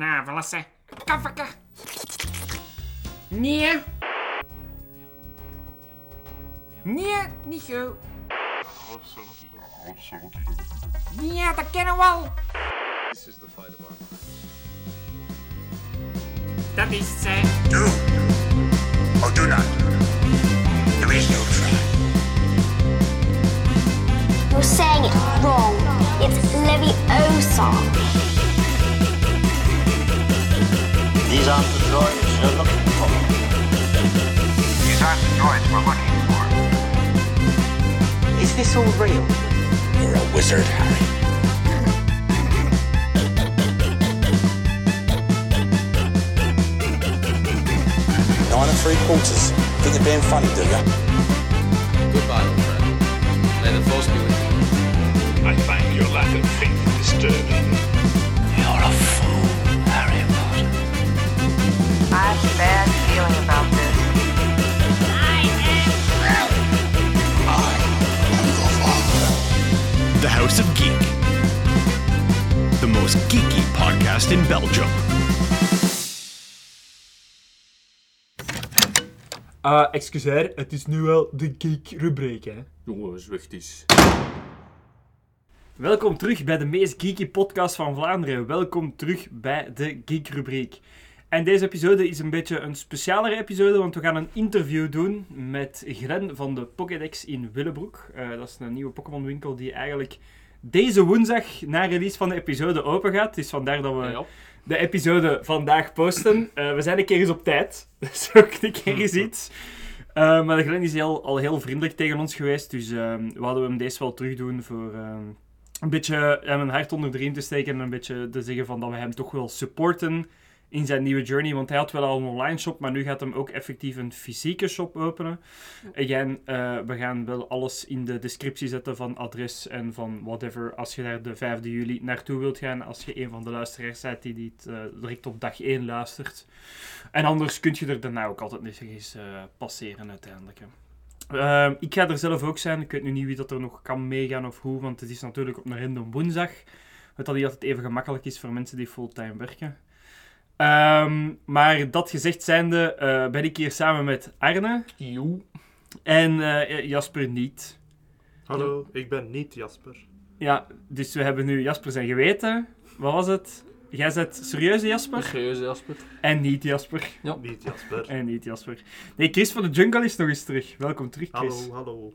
Nou, verlassen. Kafferke. Nee. Nee, niet zo. Nee, dat kennen we al. This is the fight of our. Dat is het, hè. Do or do not. There is no try. You're saying it wrong. It's Leviosa. These aren't the droids you're looking for. These aren't the droids we're looking for. Is this all real? You're a wizard, Harry. Nine and three quarters. Think you're being funny, do ya? Goodbye, old friend. May the force be with you. I find your lack of faith disturbing. Have a bad feeling about this. The House of Geek. The most geeky podcast in Belgium. Ah, excuseer, het is nu wel de geek-rubriek, hè. Jongen, zwicht eens. Welkom terug bij de meest geeky podcast van Vlaanderen. Welkom terug bij de geek-rubriek. En deze episode is een beetje een specialere episode, want we gaan een interview doen met Glen van de Pokédex in Willebroek. Eh, dat is een nieuwe Pokémon winkel die eigenlijk deze woensdag na release van de episode open gaat. Dus vandaar dat we Ja. de episode vandaag posten. Eh, we zijn een keer eens op tijd. Dat is ook een keer eens iets. Eh, maar de Glenn is heel, al heel vriendelijk tegen ons geweest. Dus ehm we hadden hem deze wel terug doen voor ehm, een beetje hem een hart onder de riem te steken. En een beetje te zeggen van dat we hem toch wel supporten in zijn nieuwe journey. Want hij had wel al een online shop, maar nu gaat hem ook effectief een fysieke shop openen. Again, eh, we gaan wel alles in de descriptie zetten van adres en van whatever. Als je daar de 5e juli naartoe wilt gaan. Als je een van de luisteraars bent die dit eh, direct op dag 1 luistert. En anders kun je er daarna ook altijd nog eens eh, passeren uiteindelijk. Hè. Ehm, ik ga er zelf ook zijn. Ik weet nu niet wie dat er nog kan meegaan of hoe, want het is natuurlijk op een random woensdag. Wat dat niet altijd even gemakkelijk is voor mensen die fulltime werken. Ehm, maar dat gezegd zijnde eh, ben ik hier samen met Arne Joe. en eh, Jasper niet. Hallo, ik ben niet Jasper. Ja, dus we hebben nu Jasper zijn geweten. Wat was het? Jij zet serieuze Jasper Serieus, Jasper? en niet Jasper. Niet Jasper. En niet Jasper. Nee, Chris van de Jungle is nog eens terug. Welkom terug, Chris. Hallo, hallo.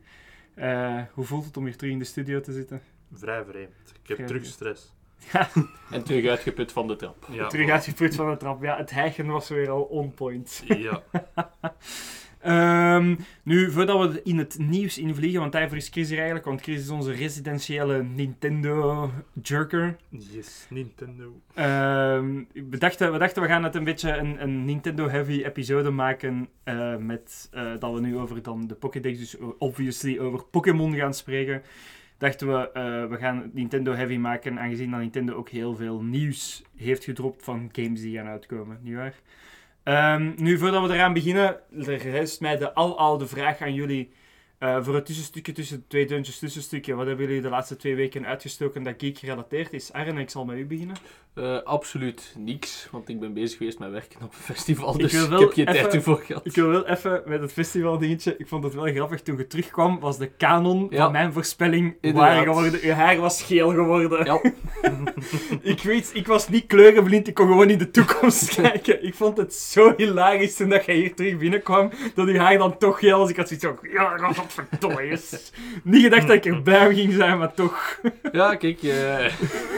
Eh, hoe voelt het om hier terug in de studio te zitten? Vrij vreemd. Ik heb Vrij terug vreemd. En terug uitgeput van de trap. Ja, terug uitgeput van de trap. Ja, het hijgen was weer al on point. Ja, Ehm, nu, voordat we in het nieuws invliegen, want daarvoor is Chris hier eigenlijk, want Chris is onze residentiële Nintendo-jerker. yes, Nintendo. Ehm, we, dachten, we dachten, we gaan het een beetje een, een Nintendo-heavy episode maken, eh, met, eh, dat we nu over dan de Pokédex, dus obviously over Pokémon gaan spreken. Dachten we, eh, we gaan Nintendo-heavy maken, aangezien dat Nintendo ook heel veel nieuws heeft gedropt van games die gaan uitkomen, nietwaar? Ehm nu, voordat we eraan beginnen, er rest mij de aloude vraag aan jullie. eh, voor het tussenstukje tussen de twee deuntjes tussenstukje, wat hebben jullie de laatste twee weken uitgestoken dat geek gerelateerd is? Arne, ik zal met u beginnen. Eh, absoluut niks, want ik ben bezig geweest met werken op een festival, Ik dus ik, wel heb even- tijd ervoor gehad. Ik wil wel even met het festival dingetje. Ik vond het wel grappig. Toen je terugkwam, was de kanon Ja. van mijn voorspelling Inderdaad. waar geworden. Je haar was geel geworden. Ja. ik weet, ik was niet kleurenblind. Ik kon gewoon in de toekomst kijken. Ik vond het zo hilarisch toen dat jij hier terug binnenkwam. Dat je haar dan toch geel was. Ik had zoiets van, ja, godverdomme. yes. Niet gedacht dat ik er blij om ging zijn, maar toch. Ja, kijk, eh,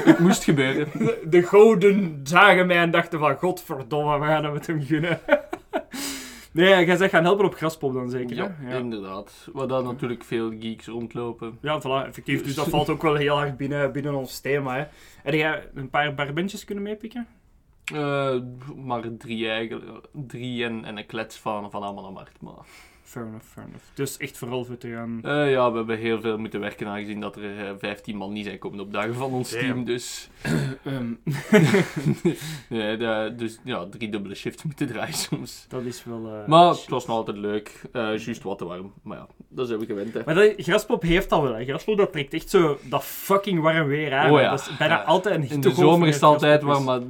het moest gebeuren. De, de goden zagen mij en dachten van, godverdomme, we gaan met hem gunnen. nee, jij zegt gaan helpen op Graspop dan zeker, Ja, hè? inderdaad. Waar dan natuurlijk veel geeks rondlopen. Ja, voilà, effectief. Dus dat valt ook wel heel hard binnen, binnen ons thema. Hè. Heb jij een paar barbentjes kunnen meepikken? Eh, maar drie eigenlijk. Drie en, en een klets van, van allemaal. Maar, Fair enough, fair enough. Dus echt vooral voor te gaan... eh, ja, we hebben heel veel moeten werken aangezien dat er eh, 15 man niet zijn komen op dagen van ons Damn. team. Dus, Ehm, nee, de- dus ja, drie dubbele shifts moeten draaien soms. dat is wel... eh, Maar het was nog altijd leuk. Eh juist wat te warm. Maar ja, dat zijn we gewend. Hè. Maar dat, Graspop heeft dat wel. Hè. Graspop dat trekt echt zo dat fucking warm weer aan. Oh ja. Dat is bijna Ja. altijd een In de zomer is het altijd warm, is. maar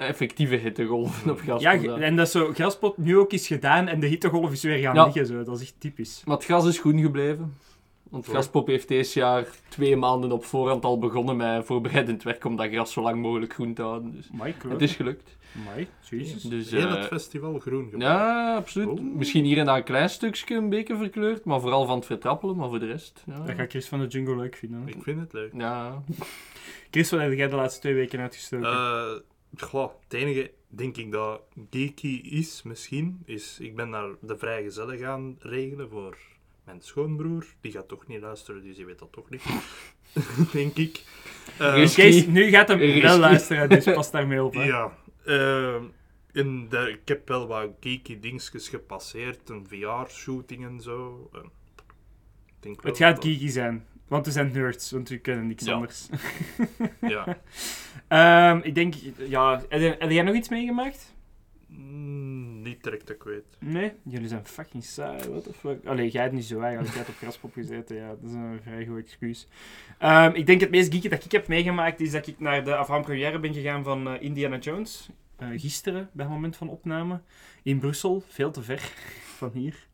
effectieve hittegolven op Ja, Graspop. ge- en dat is zo, graspot nu ook is gedaan en de hittegolf is weer gaan Ja. liggen. Zo. Dat is echt typisch. Maar het gras is groen gebleven. Want Zo. Graspop heeft deze jaar twee maanden op voorhand al begonnen met voorbereidend werk om dat gras zo lang mogelijk groen te houden. Dus het is gelukt. Mike, jezus. Dus, Heel eh, het festival groen gemaakt. ja, absoluut. Misschien hier en daar een klein stukje een beetje verkleurd, maar vooral van het vertrappelen, maar voor de rest. Ja, Dat gaat Chris van de Jungle leuk vinden. hè. Ik vind het leuk. ja. Chris, wat heb jij de laatste twee weken uitgestoken? Eh, goh, het enige, denk ik, dat geeky is, misschien, is... Ik ben naar de vrijgezellen gaan regelen voor mijn schoonbroer. Die gaat toch niet luisteren, dus die weet dat toch niet. denk ik. Kees, nu gaat hem Risky. wel luisteren, dus pas daarmee op. Hè. ja. eh, en daar- ik heb wel wat geeky dingetjes gepasseerd. Een VR-shooting en zo. Ik denk wel Het gaat dat- geeky zijn, want we zijn nerds, want we kunnen niks Ja. anders. Ja. Ehm, ik denk, ja, heb, jij- nog iets meegemaakt? Mm, niet direct dat ik weet. Nee? Jullie zijn fucking saai, what the fuck. Allee, jij hebt niet zo eigenlijk, jij hebt op graspop gezeten, ja, dat is een vrij goed excuus. Ehm, ik denk het meest geeky dat ik heb meegemaakt is dat ik naar de avant-première ben gegaan van eh, Indiana Jones. Eh, gisteren, bij het moment van opname, in Brussel, veel te ver van hier.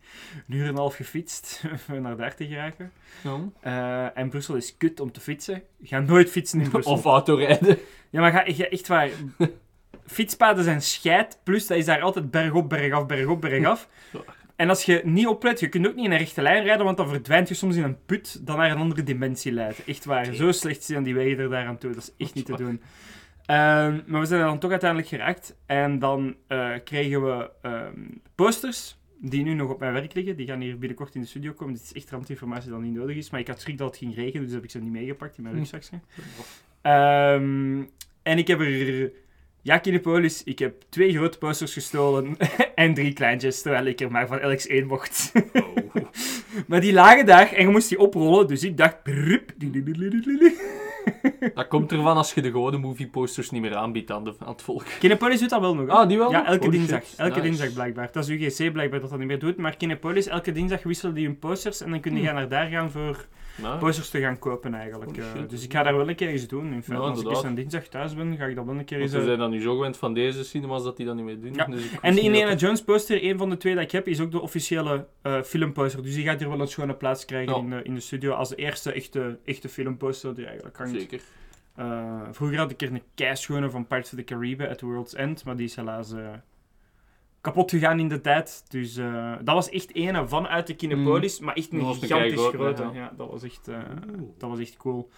Een uur en een half gefietst om naar daar te geraken. Ja. Eh, en Brussel is kut om te fietsen. Ga nooit fietsen in Brussel. Of autorijden. Ja, maar ga, ga echt waar. Fietspaden zijn scheid, plus dat is daar altijd bergop, bergaf, bergop, bergaf. En als je niet oplet, je kunt ook niet in een rechte lijn rijden, want dan verdwijnt je soms in een put dat naar een andere dimensie leidt. Echt waar, zo slecht zijn die wegen er daaraan toe. Dat is echt niet te doen. Ehm, maar we zijn er dan toch uiteindelijk geraakt. En dan eh, kregen we ehm, posters, die nu nog op mijn werk liggen. Die gaan hier binnenkort in de studio komen. Dit is echt randinformatie dat niet nodig is. Maar ik had schrik dat het ging regenen, dus heb ik ze niet meegepakt in mijn Hm. rugzakje. Ehm, en ik heb er... Ja, Kinepolis, ik heb twee grote posters gestolen en drie kleintjes, terwijl ik er maar van elks één mocht. Oh. maar die lagen daar en je moest die oprollen, dus ik dacht... Dat komt ervan als je de gewone movieposters niet meer aanbiedt aan, de, aan het volk. Kinepolis doet dat wel nog. hè? Ah, die wel? Ja, elke Oh, dinsdag. shit. Elke Nice. dinsdag blijkbaar. Dat is UGC blijkbaar dat dat niet meer doet. Maar Kinepolis, elke dinsdag wisselen die hun posters en dan kun je Hmm. naar daar gaan voor Nou, posters te gaan kopen eigenlijk. Eh, dus ik ga daar wel een keer eens doen. In feite, als ik eens dinsdag thuis ben, ga ik dat wel een keer eens... we eh, zijn dan nu zo gewend van deze cinemas dat die dat niet meer doen. Ja. Dus ik En de Indiana dat Jones poster, een van de twee dat ik heb, is ook de officiële eh, filmposter. Dus die gaat hier wel een schone plaats krijgen Ja. in, de, in de studio als de eerste echte, echte filmposter die eigenlijk hangt. Zeker. Vroeger had ik er een keischone van Pirates of the Caribbean at World's End, maar die is helaas kapot gegaan in de tijd. Dus eh, dat was echt een vanuit de Kinepolis, maar echt een gigantisch grote. ja. Ja. dat was echt, eh, dat was echt cool.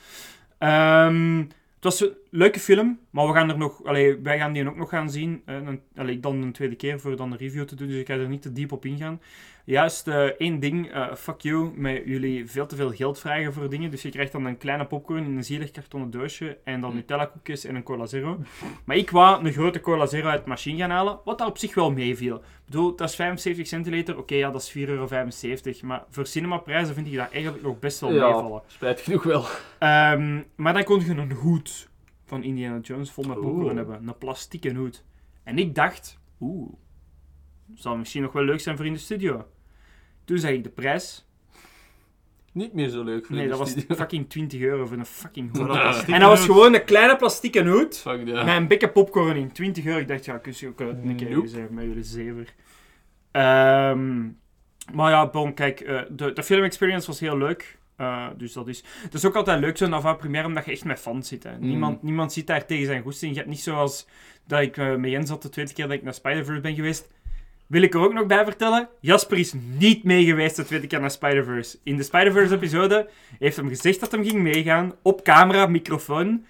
Ehm, het was een leuke film, maar we gaan er nog, allee, wij gaan die ook nog gaan zien. eh, een, allee, dan een tweede keer voor dan een review te doen, dus ik ga er niet te diep op ingaan. Juist eh, één ding, eh, fuck you, met jullie veel te veel geld vragen voor dingen. Dus je krijgt dan een kleine popcorn in een zielig kartonnen doosje en dan Hm. Nutella koekjes en een Cola Zero. Maar ik wou een grote Cola Zero uit de machine gaan halen, wat dat op zich wel meeviel. Ik bedoel, dat is 75 centiliter, oké, ja, dat is 4,75 euro. Maar voor cinemaprijzen vind ik dat eigenlijk nog best wel Ja, meevallen. spijt genoeg wel. Ehm, maar dan kon je een hoed van Indiana Jones vol met popcorn Oeh. hebben. Een plastieke hoed. En ik dacht, oeh, zou misschien nog wel leuk zijn voor in de studio. Toen zag ik de prijs. Niet meer zo leuk voor Nee, de dat was studio. fucking 20 euro voor een fucking hoed. En dat was gewoon een kleine plastieke hoed. Fuck that. Met een bekken popcorn in. 20 euro. Ik dacht, ja, kus je ook uit een keer Nope. zeggen met jullie zever. Ehm, maar ja, bon, kijk, eh, de, de film experience was heel leuk. Eh, dus dat is... Het is ook altijd leuk zo'n avant-première, omdat je echt met fans zit. Hè. Mm. Niemand, niemand zit daar tegen zijn goesting. Je hebt niet zoals dat ik eh, met Jens had de tweede keer dat ik naar Spider-Verse ben geweest. Wil ik er ook nog bij vertellen? Jasper is niet mee geweest de tweede keer naar Spider-Verse. In de Spider-Verse-episode heeft hem gezegd dat hem ging meegaan. Op camera, microfoon.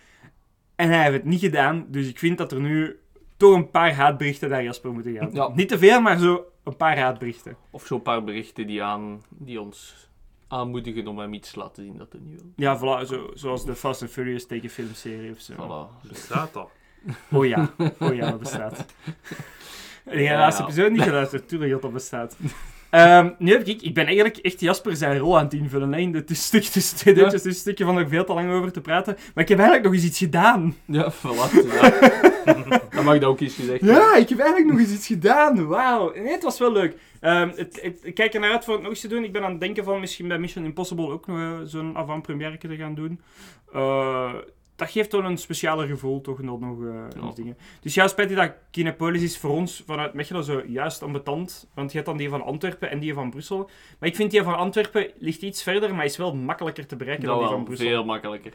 En hij heeft het niet gedaan. Dus ik vind dat er nu toch een paar haatberichten naar Jasper moeten gaan. Ja. Niet te veel, maar zo een paar haatberichten. Of zo'n paar berichten die, aan, die ons aanmoedigen om hem iets te laten zien dat het niet wil. Ja, voilà, zo, zoals de Fast and Furious tekenfilmserie of zo. Voilà. Bestaat dat? Oh ja, oh ja, dat bestaat. De laatste episode niet geluisterd, tuurlijk dat dat bestaat. Ehm, nu heb ik, ik ben eigenlijk echt Jasper zijn rol aan het invullen. Hè, in de twee Ja. een stukje van er veel te lang over te praten. Maar ik heb eigenlijk nog eens iets gedaan. Ja, voilà. Ja. dat mag dat ook eens gezegd. Ja, ik heb eigenlijk nog eens iets gedaan. Wauw. Nee, het was wel leuk. Het, het- ik kijk er naar uit voor het nog eens te doen. Ik ben aan het denken van misschien bij Mission Impossible ook nog eh, zo'n avant-première te gaan doen. Eh, dat geeft wel een specialer gevoel, toch, nog eh, Ja. dingen. Dus ja, spijtig dat Kinepolis is voor ons vanuit Mechelen zo juist ambetant. Want je hebt dan die van Antwerpen en die van Brussel. Maar ik vind die van Antwerpen ligt iets verder, maar is wel makkelijker te bereiken Dat dan die wel, van Brussel. veel makkelijker.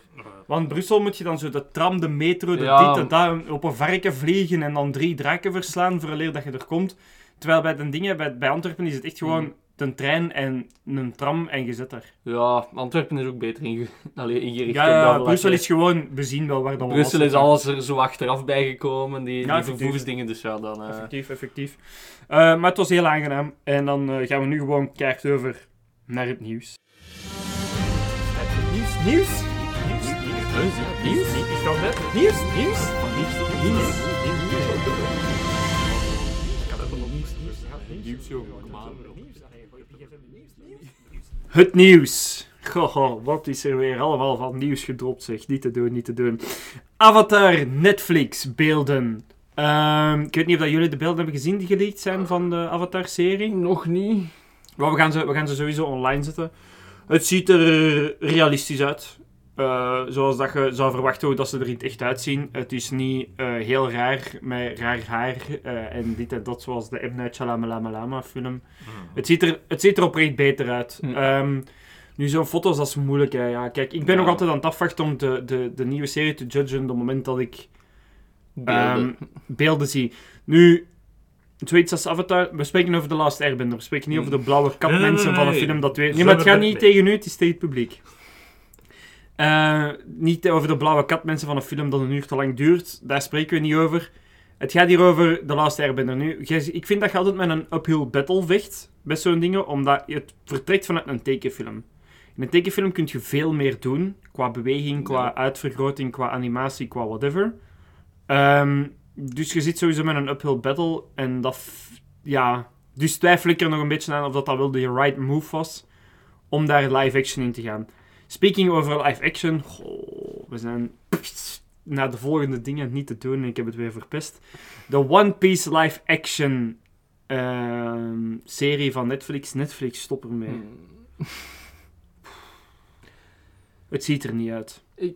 Want Brussel moet je dan zo de tram, de metro, de Ja. dit en dat, op een varken vliegen en dan drie draken verslaan vooraleer dat je er komt. Terwijl bij de dingen, bij, bij Antwerpen is het echt gewoon Mm. Een trein en een tram en je zit er. Ja, Antwerpen is ook beter inge Allee, ingericht. Ja, ja, Brussel is gewoon, we zien wel waar dat we Brussel is alles er zo achteraf bijgekomen, die, Ja, die vervoersdingen, dus ja, dan... eh, Effectief, effectief. Eh, maar het was heel aangenaam. En dan eh, gaan we nu gewoon keihard over naar het nieuws. Nieuws, nieuws, nieuws, nieuws, nieuws, nieuws, is dat net? Nieuws, nieuws, nieuws, nieuws. Het nieuws. Goh, wat is er weer allemaal van nieuws gedropt, zeg. Niet te doen, niet te doen. Avatar, Netflix, beelden. Ehm, ik weet niet of dat jullie de beelden hebben gezien die geleakt zijn van de Avatar-serie. Nog niet. Maar we gaan, ze, we gaan ze sowieso online zetten. Het ziet er realistisch uit. Eh, zoals dat je zou verwachten hoe dat ze er in het echt uitzien. Het is niet eh, heel raar, met raar haar eh, en dit en dat, zoals de M. Night Shyamalan film. Het, ziet er, het ziet er oprecht beter uit. Hm. Ehm, nu, zo'n foto's, dat is moeilijk. Hè. Ja, kijk, ik ben Ja. nog altijd aan het afwachten om de, de, de nieuwe serie te judgen op het moment dat ik Beelden. Ehm, beelden zie. Nu, zoiets als Avatar, we spreken over The Last Airbender. We spreken niet over de blauwe kapmensen Nee, nee, nee, van een film dat weet. Nee, maar het gaat niet tegen u, het is tegen het publiek. Eh, niet over de blauwe katmensen van een film dat een uur te lang duurt. Daar spreken we niet over. Het gaat hier over The Last Airbender. Nu, ik vind dat je altijd met een uphill battle vecht bij zo'n dingen, omdat het vertrekt vanuit een tekenfilm. In een tekenfilm kun je veel meer doen, qua beweging, qua Ja. uitvergroting, qua animatie, qua whatever. Ehm, dus je zit sowieso met een uphill battle en dat... Ja... Dus twijfel ik er nog een beetje aan of dat, dat wel de right move was om daar live action in te gaan. Speaking over live action, goh, we zijn naar de volgende dingen niet te doen en ik heb het weer verpest. De One Piece live action ehm, serie van Netflix. Netflix, stop ermee. Hmm. Het ziet er niet uit. Ik...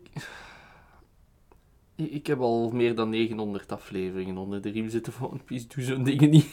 Ik heb al meer dan 900 afleveringen onder de riem zitten van One Piece. Doe zo'n dingen niet.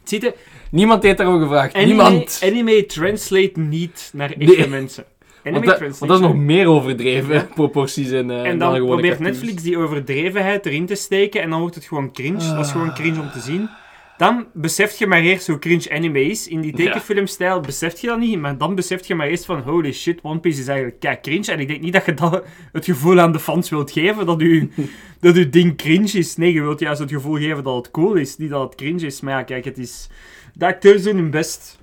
Het ziet er... Niemand heeft daarover gevraagd. Anime, Niemand. Anime translate niet naar echte Nee. mensen. Anime Want dat, translate want dat is nog meer overdreven, Ja. proporties en, eh, En dan gewone probeert cartoons. Netflix die overdrevenheid erin te steken en dan wordt het gewoon cringe. Dat is Ah. gewoon cringe om te zien. Dan besef je maar eerst hoe cringe anime is. In die tekenfilmstijl besef je dat niet, maar dan besef je maar eerst van holy shit, One Piece is eigenlijk kei cringe. En ik denk niet dat je dat het gevoel aan de fans wilt geven dat u, dat uw ding cringe is. Nee, je wilt juist het gevoel geven dat het cool is, niet dat het cringe is. Maar ja, kijk, het is... De acteurs doen hun best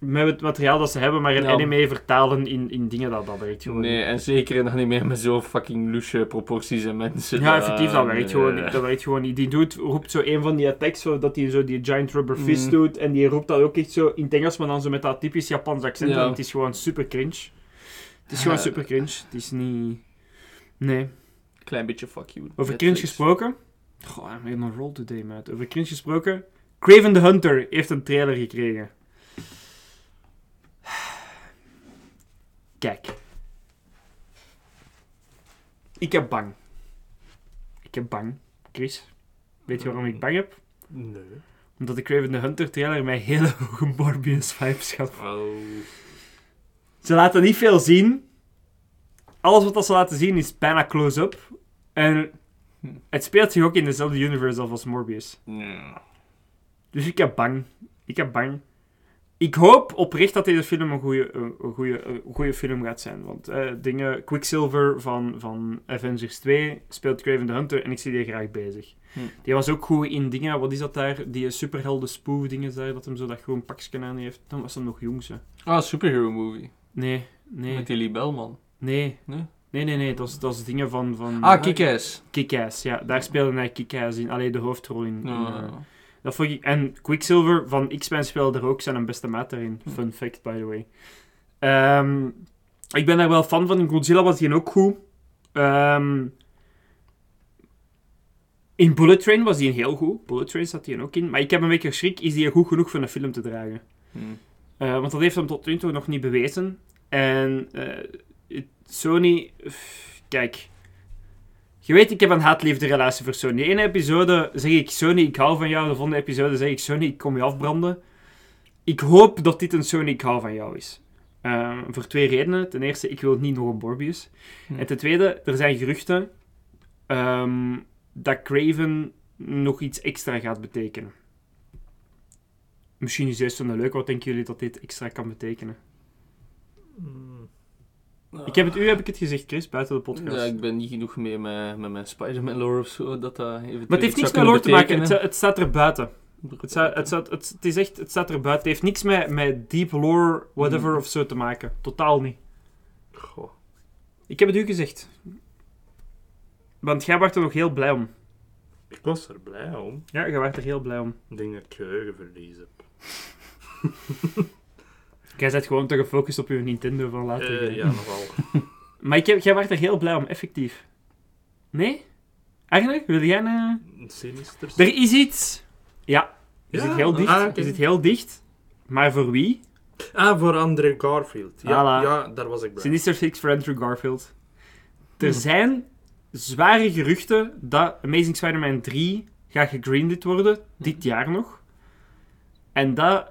met het materiaal dat ze hebben, maar een Ja. anime vertalen in, in dingen, dat, dat werkt gewoon niet. Nee, en zeker in anime met zo fucking lusje proporties en mensen. Ja, effectief, dat werkt, eh, gewoon niet, dat werkt gewoon niet. Die doet, roept zo een van die attacks, zo, dat hij zo die giant rubber fist Mm. doet. En die roept dat ook echt zo in het Engels, maar dan zo met dat typisch Japans accent. Ja. En het is gewoon super cringe. Het is gewoon Ja. super cringe. Het is niet... Nee. Klein beetje fuck you. Over cringe gesproken... Goh, I'm in a roll today, man. Over cringe gesproken... Craven the Hunter heeft een trailer gekregen. Kijk. Ik heb bang. Ik heb bang. Chris, weet je waarom ik bang heb? Nee. Omdat de Craven the Hunter trailer mij hele hoge Morbius vibes gaf. Oh. Ze laten niet veel zien. Alles wat ze laten zien is bijna close-up. En het speelt zich ook in dezelfde universe als Morbius. Ja. Dus ik heb bang. Ik heb bang. Ik hoop oprecht dat deze film een goede, een goede, een goede film gaat zijn. Want eh, dingen, Quicksilver van, van Avengers 2 speelt Craven the Hunter en ik zie die graag bezig. Hm. Die was ook goed in dingen, wat is dat daar? Die superhelden spoof dingen daar, dat hem zo dat groen pakje aan heeft. Dan was hem nog jong, ze. Ah, superhero movie. Nee, nee, Met die Lee Bellman. nee. Nee? Nee, nee, nee, dat is, dat is dingen van... van Ah, Kick-Ass. Kick-Ass, ja. Daar speelde hij Kick-Ass in. Alleen de hoofdrol in. in, Ah. eh, dat vond ik... En Quicksilver van X-Men speelde er ook zijn beste maat erin. Hm. Fun fact, by the way. Ehm, ik ben daar wel fan van. In Godzilla was die ook goed. Ehm, in Bullet Train was die heel goed. Bullet Train zat die ook in. Maar ik heb een beetje schrik. Is die goed genoeg voor een film te dragen? Hm. Eh, want dat heeft hem tot nu toe nog niet bewezen. En eh, Sony... pff, Kijk... Je weet, ik heb een haat-liefde relatie voor Sony. De ene episode zeg ik Sony, ik hou van jou. De volgende episode zeg ik Sony, ik kom je afbranden. Ik hoop dat dit een Sony, ik hou van jou is. Eh, voor twee redenen. Ten eerste, ik wil niet nog een Morbius. En ten tweede, er zijn geruchten ehm, dat Craven nog iets extra gaat betekenen. Misschien is juist wel leuk. Wat denken jullie dat dit extra kan betekenen? Ik heb het u heb ik het gezegd, Chris, buiten de podcast. Ja, ik ben niet genoeg mee met, met mijn Spider-Man lore of zo, dat dat Maar het heeft niks met lore te maken. Het, het staat er buiten. Het, sta- het, staat- het, het is echt, het staat er buiten. Het heeft niks met, met deep lore, whatever Mm. of zo te maken. Totaal niet. Goh. Ik heb het u gezegd. Want jij werd er nog heel blij om. Ik was er blij om. Ja, jij werd er heel blij om. Ik denk dat ik geheugenverlies heb. Jij bent gewoon te gefocust op je Nintendo van later. Eh, ja, nogal. Maar ik heb, jij werd er heel blij om, effectief. Nee? Eigenlijk? Wil jij een... Sinister. Er is iets... Ja. Je Ja, zit heel dicht. ah. Je zit heel dicht. Maar voor wie? Ah, voor Andrew Garfield. Ja, Voilà. ja daar was ik blij. Sinister Six voor Andrew Garfield. Er zijn zware geruchten dat Amazing Spider-Man 3 gaat gegreenlit worden, dit jaar nog. En dat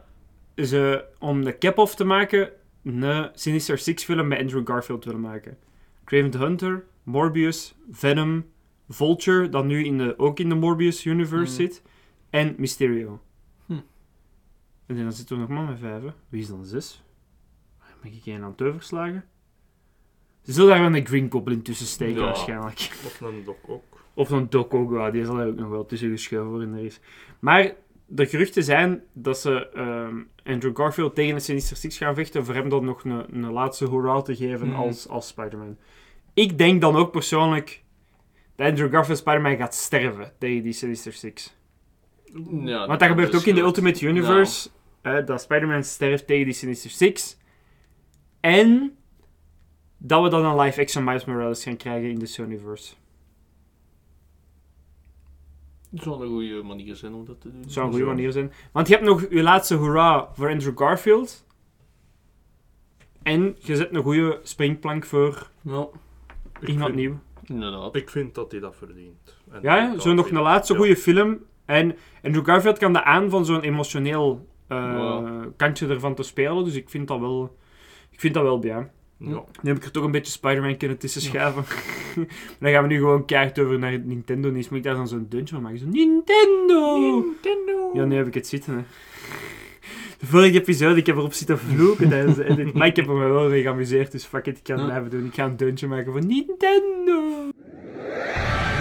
ze, om de cap-off te maken, een Sinister Six film met Andrew Garfield willen maken. Craven the Hunter, Morbius, Venom, Vulture, dat nu in de, ook in de Morbius universe Hmm. zit, en Mysterio. Hm. En dan zitten we nog maar met vijf. hè. Wie is dan zes? Ben ik één aan het overslagen? Ze zullen daar wel een Green Goblin tussen steken, Ja. waarschijnlijk. Of een dok ook. Of een Doc ook, ja, die zal er ook nog wel tussen geschoven worden. Er is. Maar de geruchten zijn dat ze ehm, Andrew Garfield tegen de Sinister Six gaan vechten, voor hem dan nog een, een laatste hoera te geven Mhm. als, als Spider-Man. Ik denk dan ook persoonlijk dat Andrew Garfield Spider-Man gaat sterven tegen die Sinister Six. Ja, Want dat gebeurt ook in de Ultimate Universe. hè, dat Spider-Man sterft tegen die Sinister Six. En dat we dan een live-action Miles Morales gaan krijgen in de Sonyverse. Het zou een goede manier zijn om dat te doen. Dat zou een goede manier zijn. Want je hebt nog je laatste hoera voor Andrew Garfield. En je zet een goede springplank voor Ja, Ik iemand vind- nieuw. inderdaad. Ik vind dat hij dat verdient. En Ja, zo nog een laatste ja. goede film. En Andrew Garfield kan dat aan van zo'n emotioneel eh, Wow. kantje ervan te spelen. Dus ik vind dat wel, ik vind dat wel bij. Ja. Nu heb ik er toch een beetje Spider-Man kunnen tussen schuiven. maar dan gaan we nu gewoon keihard over naar Nintendo. Nieuws. Moet ik daar dan zo'n deuntje van maken? Zo, Nintendo! Nintendo! Ja, nu heb ik het zitten. Hè. De vorige episode, ik heb erop zitten vloeken tijdens de edit. Maar ik heb er me wel mee geamuseerd, dus fuck it, ik ga het Ja. blijven doen. Ik ga een deuntje maken van Nintendo!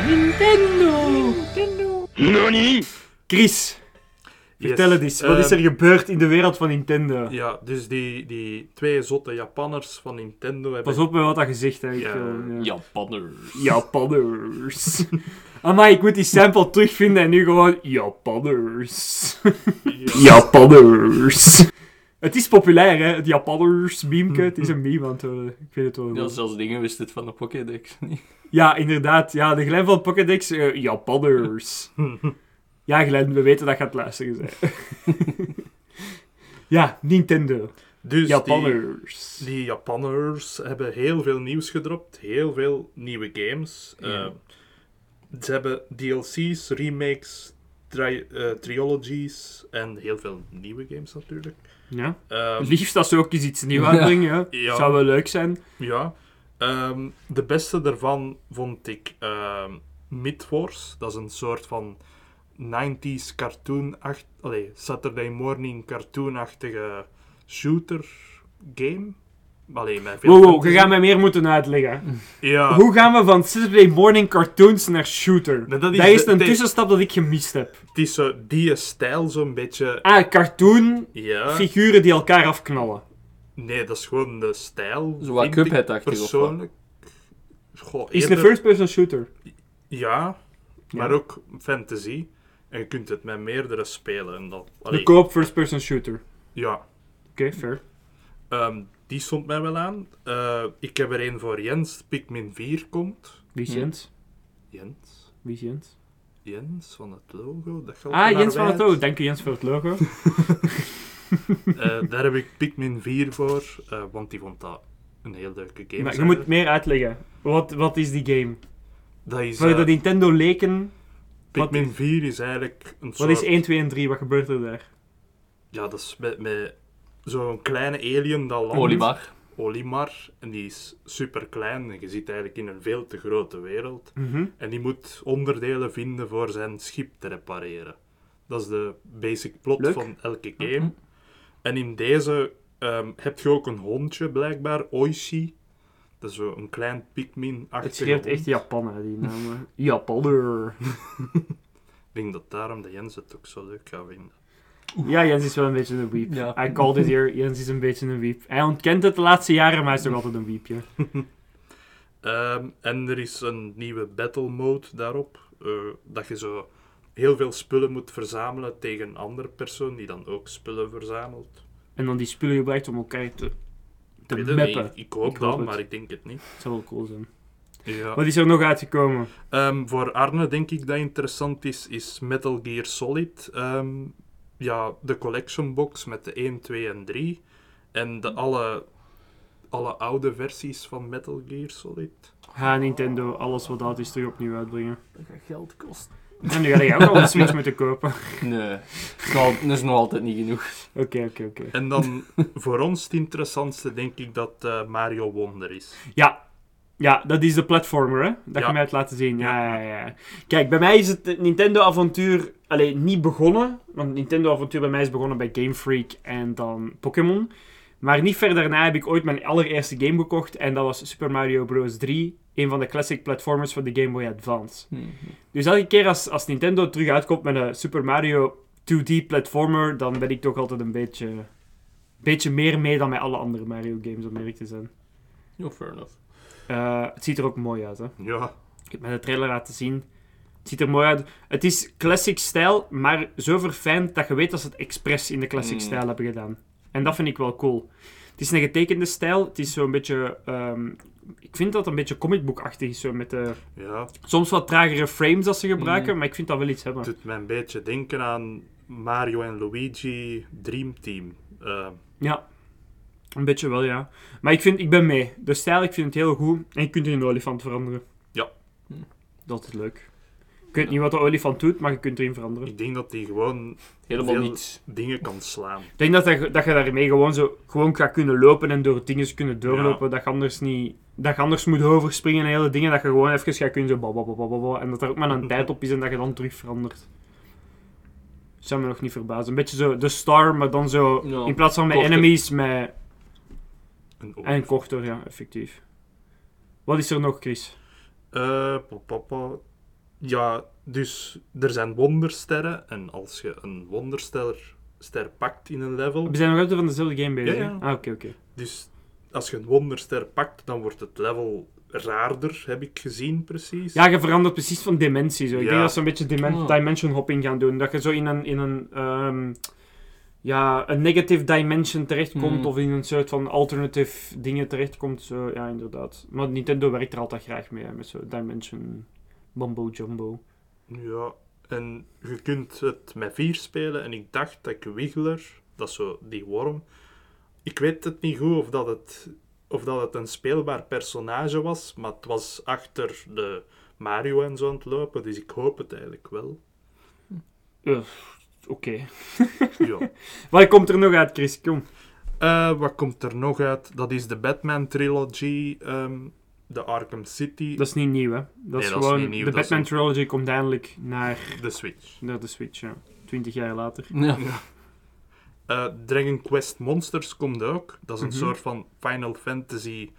Nintendo! NANI Chris, Yes. vertel het eens. Wat is er Ehm, gebeurd in de wereld van Nintendo? Ja, dus die, die twee zotte Japanners van Nintendo hebben... Pas op met wat dat gezegd. Ik, Ja. eh, ja. Japanners. Japanners. Amai, ik moet die sample terugvinden en nu gewoon Japanners. Japanners. Het is populair, hè? Het Japanners meme. Het is een meme aan het worden. Ik vind het wel Ja, zelfs dingen wist het van de Pokédex niet. Ja, inderdaad. Ja, de Glen van Pokédex. eh, Japanners. Ja, Glen, we weten dat je aan het luisteren zijn. ja, Nintendo. Dus die, Japanners. die Japanners hebben heel veel nieuws gedropt. Heel veel nieuwe games. Ja. Eh, ze hebben DLC's, remakes, tri- eh, trilogies en heel veel nieuwe games natuurlijk. Ja. Ehm, Liefst dat ze ook eens iets nieuws uitbrengen. Ja. Ja. Zou wel leuk zijn. Ja. Ehm, de beste daarvan vond ik ehm Midforce. Dat is een soort van 90s cartoon Allee, Saturday morning cartoonachtige shooter game. Allee, met veel Wow, wow, fantasy. je gaat mij meer moeten uitleggen. Ja. Hoe gaan we van Saturday morning cartoons naar shooter? Nee, dat is de- een de- tussenstap dat ik gemist heb. Het is zo die stijl zo'n beetje... Ah, cartoon Ja. figuren die elkaar afknallen. Nee, dat is gewoon de stijl. Zo wat Cuphead-achtig of wat? Persoonlijk. Goh, Is een first-person shooter? Ja, maar Ja. ook fantasy. En je kunt het met meerdere spelen. En dat, De co-op first-person shooter. Oké, ja, fair. ehm, die stond mij wel aan. Eh, ik heb er een voor Jens, Pikmin 4 komt. Wie is Hm. Jens? Jens? Wie is Jens? Jens van het logo. Dat Ah, Jens van het logo. Dank u Jens voor het logo. Eh, daar heb ik Pikmin 4 voor, eh, want die vond dat een heel leuke game. maar je moet meer uitleggen. Wat, wat is die game? Dat is... Dat Nintendo leken... Pikmin 4 is eigenlijk een Wat soort... is 1, 2 en 3? Wat gebeurt er daar? Ja, dat is met, met zo'n kleine alien dat landt. Olimar. Olimar. En die is super klein. En je zit eigenlijk in een veel te grote wereld. Mhm. En die moet onderdelen vinden voor zijn schip te repareren. Dat is de basic plot Leuk. van elke game. En in deze ehm, heb je ook een hondje, blijkbaar. Oishi. Dat is zo een klein Pikmin-achtige Het hond. echt Japan, hè, die naam. Japaner. Ik denk dat daarom de Jens het ook zo leuk gaat vinden. Ja, Jens is wel een beetje een weep. Ja. I called it here. Jens is een beetje een weep. Hij ontkent het de laatste jaren, maar hij is toch altijd een weepje. Ehm, en er is een nieuwe battle mode daarop. eh, dat je zo heel veel spullen moet verzamelen tegen een andere persoon die dan ook spullen verzamelt. En dan die spullen gebruikt om elkaar te, te Ik het mappen. Ik hoop Ik hoop dat, het. maar ik denk het niet. Dat zou wel cool zijn. Ja. Wat is er nog uitgekomen? Ehm, voor Arne denk ik dat interessant is, is Metal Gear Solid. Ehm, ja, de collection box met de 1, 2 en 3. En de alle, alle oude versies van Metal Gear Solid. Ha, Nintendo, alles wat oud is, terug opnieuw uitbrengen. Dat gaat geld kosten. En nu ga je ook al een Switch moeten kopen. Nee, dat is nog nog altijd niet genoeg. Oké, oké, oké. En dan voor ons het interessantste denk ik dat eh, Mario Wonder is. Ja. Ja, dat is de platformer, hè? Dat Ja. je mij hebt laten zien. Ja, ja, ja. Kijk, bij mij is het Nintendo-avontuur alleen niet begonnen. Want Nintendo-avontuur bij mij is begonnen bij Game Freak en dan Pokémon. Maar niet ver daarna heb ik ooit mijn allereerste game gekocht. En dat was Super Mario Bros. 3. Een van de classic platformers voor de Game Boy Advance. Dus elke keer als, als Nintendo terug uitkomt met een Super Mario 2D platformer, dan ben ik toch altijd een beetje, beetje meer mee dan met alle andere Mario games, om eerlijk te zijn. No, fair enough. Eh, het ziet er ook mooi uit, hè. Ja, Ik heb mij de trailer laten zien. Het ziet er mooi uit. Het is classic stijl, maar zo verfijnd dat je weet dat ze het expres in de classic Mm. stijl hebben gedaan. En dat vind ik wel cool. Het is een getekende stijl. Het is zo'n beetje... ehm, ik vind dat een beetje comicboekachtig is. Zo met de, ja. soms wat tragere frames dat ze gebruiken, Mm. maar ik vind dat wel iets hebben. Het doet mij een beetje denken aan Mario en Luigi Dream Team. Eh, Ja, een beetje wel, ja. Maar ik, vind, ik ben mee. De stijl, ik vind het heel goed. En je kunt er een olifant veranderen. Ja. Dat is leuk. Ik weet niet wat de olifant doet, maar je kunt erin veranderen. ik denk dat die gewoon Helemaal veel niets. dingen kan slaan. Ik denk dat, je- dat je daarmee gewoon, zo, gewoon gaat kunnen lopen en door dingen kunnen doorlopen. Dat je anders niet... Dat je anders moet overspringen en hele dingen. Dat je gewoon even gaat kunnen zo... babababababa, En dat er ook maar een tijd op is en dat je dan terug verandert. Zou me nog niet verbazen. Een beetje zo de star, maar dan zo... Ja, in plaats van met korter. enemies, met... Een. En korter, ja, effectief. Wat is er nog, Chris? Eh, pa. Ja, dus er zijn wondersterren. En als je een wonderster ster pakt in een level... We zijn nog altijd van dezelfde game bezig. Ja, ja. Ah, oké, oké. Dus als je een wonderster pakt, dan wordt het level raarder, heb ik gezien precies. Ja, je verandert precies van dimensie. Zo. Ik Ja. denk dat ze een beetje dimen- Oh. dimension hopping gaan doen. Dat je zo in een, in een, ehm, ja, een negative dimension terechtkomt. Hmm. Of in een soort van alternative dingen terechtkomt. Zo, ja, inderdaad. Maar Nintendo werkt er altijd graag mee. hè, met zo dimension mambo jumbo. Ja, en je kunt het met vier spelen. En ik dacht dat ik Wiggler, dat is zo die worm... Ik weet het niet goed of dat het, of dat het een speelbaar personage was, maar het was achter de Mario en zo aan het lopen, dus ik hoop het eigenlijk wel. Eh, Oké. Ja. Wat komt er nog uit, Chris? Kom. Eh, wat komt er nog uit? Dat is de Batman Trilogy, ehm, de Arkham City, Dat is niet nieuw, hè? Dat is dat is gewoon... niet nieuw, de is Batman Trilogy komt eindelijk naar, de Switch. naar de Switch, ja. Twintig jaar later. Ja. Eh, Dragon Quest Monsters komt ook. Dat is een Mhm. soort van Final Fantasy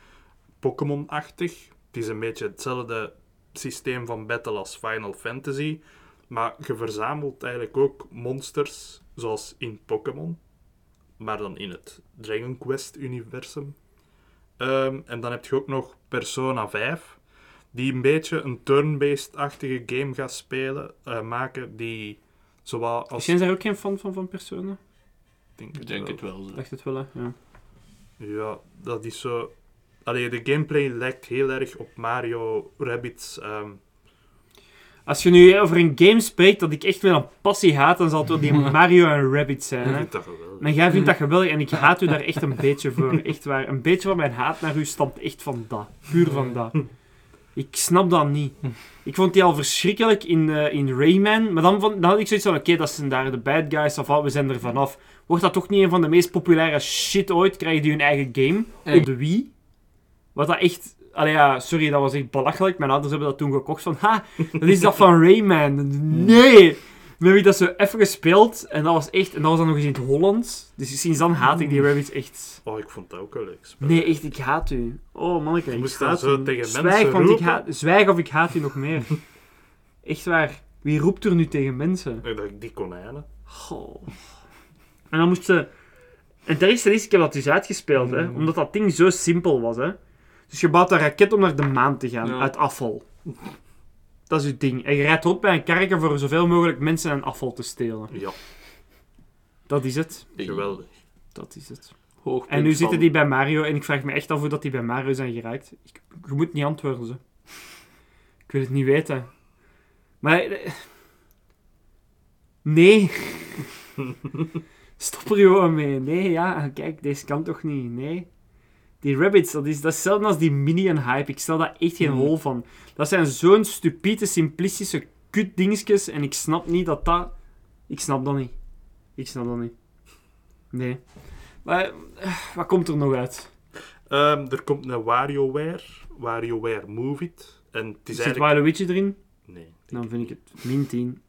Pokémon-achtig. Het is een beetje hetzelfde systeem van battle als Final Fantasy. Maar je verzamelt eigenlijk ook monsters zoals in Pokémon. Maar dan in het Dragon Quest-universum. Ehm, en dan heb je ook nog Persona 5. Die een beetje een turn-based-achtige game gaat spelen, eh, maken. Die zowel als... jij daar ook geen fan van, van Persona? denk Ik het denk wel. het wel. Zo. Dacht het wel, hè? Ja. Ja, dat is zo. Allee, de gameplay lijkt heel erg op Mario Rabbids. ehm, Als je nu over een game spreekt dat ik echt wel een passie haat, dan zal het wel die Mario en Rabbids zijn. ik Hè? vind dat geweldig. Maar jij vindt dat geweldig en ik haat u daar echt een beetje voor. Echt waar. Een beetje van mijn haat naar u stamt echt van dat. Puur van dat. Ik snap dat niet. Ik vond die al verschrikkelijk in, eh, in Rayman. Maar dan, vond, dan had ik zoiets van, oké, dat zijn daar de bad guys. Of wat, we zijn er vanaf. Wordt dat toch niet een van de meest populaire shit ooit? Krijgen die hun eigen game op de Wii? Wat dat echt... Allee, ja, sorry, dat was echt belachelijk. Mijn ouders hebben dat toen gekocht van... Ha, dat is dat van Rayman. Nee! Nu heb ik dat zo even gespeeld. En dat was echt... En dat was dan nog eens in het Hollands. Dus sinds dan haat ik die Rabbids echt... Oh, ik vond dat ook wel leuk. Nee, echt, ik haat u. Oh, manneke, ik moest haat zo u. tegen Zwijg, mensen want ik haat, zwijg of ik haat u nog meer. echt waar. Wie roept er nu tegen mensen? Die konijnen. Goh. En dan moest ze... En ten eerste is, ik heb dat dus uitgespeeld, hè. Omdat dat ding zo simpel was, hè. Dus je bouwt een raket om naar de maan te gaan, Ja. uit afval. Dat is het ding. En je rijdt rond bij een karretje voor zoveel mogelijk mensen en afval te stelen. Ja, Dat is het. geweldig. Dat is het. Hoogpunt En nu zitten die bij Mario en ik vraag me echt af hoe dat die bij Mario zijn geraakt. Ik, je moet niet antwoorden, ze. Ik wil het niet weten. Maar... eh, Nee. Stop er gewoon mee. Nee, ja, kijk, deze kan toch niet. Nee. Die rabbits, dat is, dat is hetzelfde als die Minion-hype. Ik stel daar echt geen hol van. Dat zijn zo'n stupide, simplistische kut dingetjes en ik snap niet dat dat... Ik snap dat niet. Ik snap dat niet. Nee. Maar, eh, wat komt er nog uit? Ehm, er komt een WarioWare. WarioWare Move It. En het is Zit eigenlijk... Waluigi erin? Nee. Dan vind ik het min 10.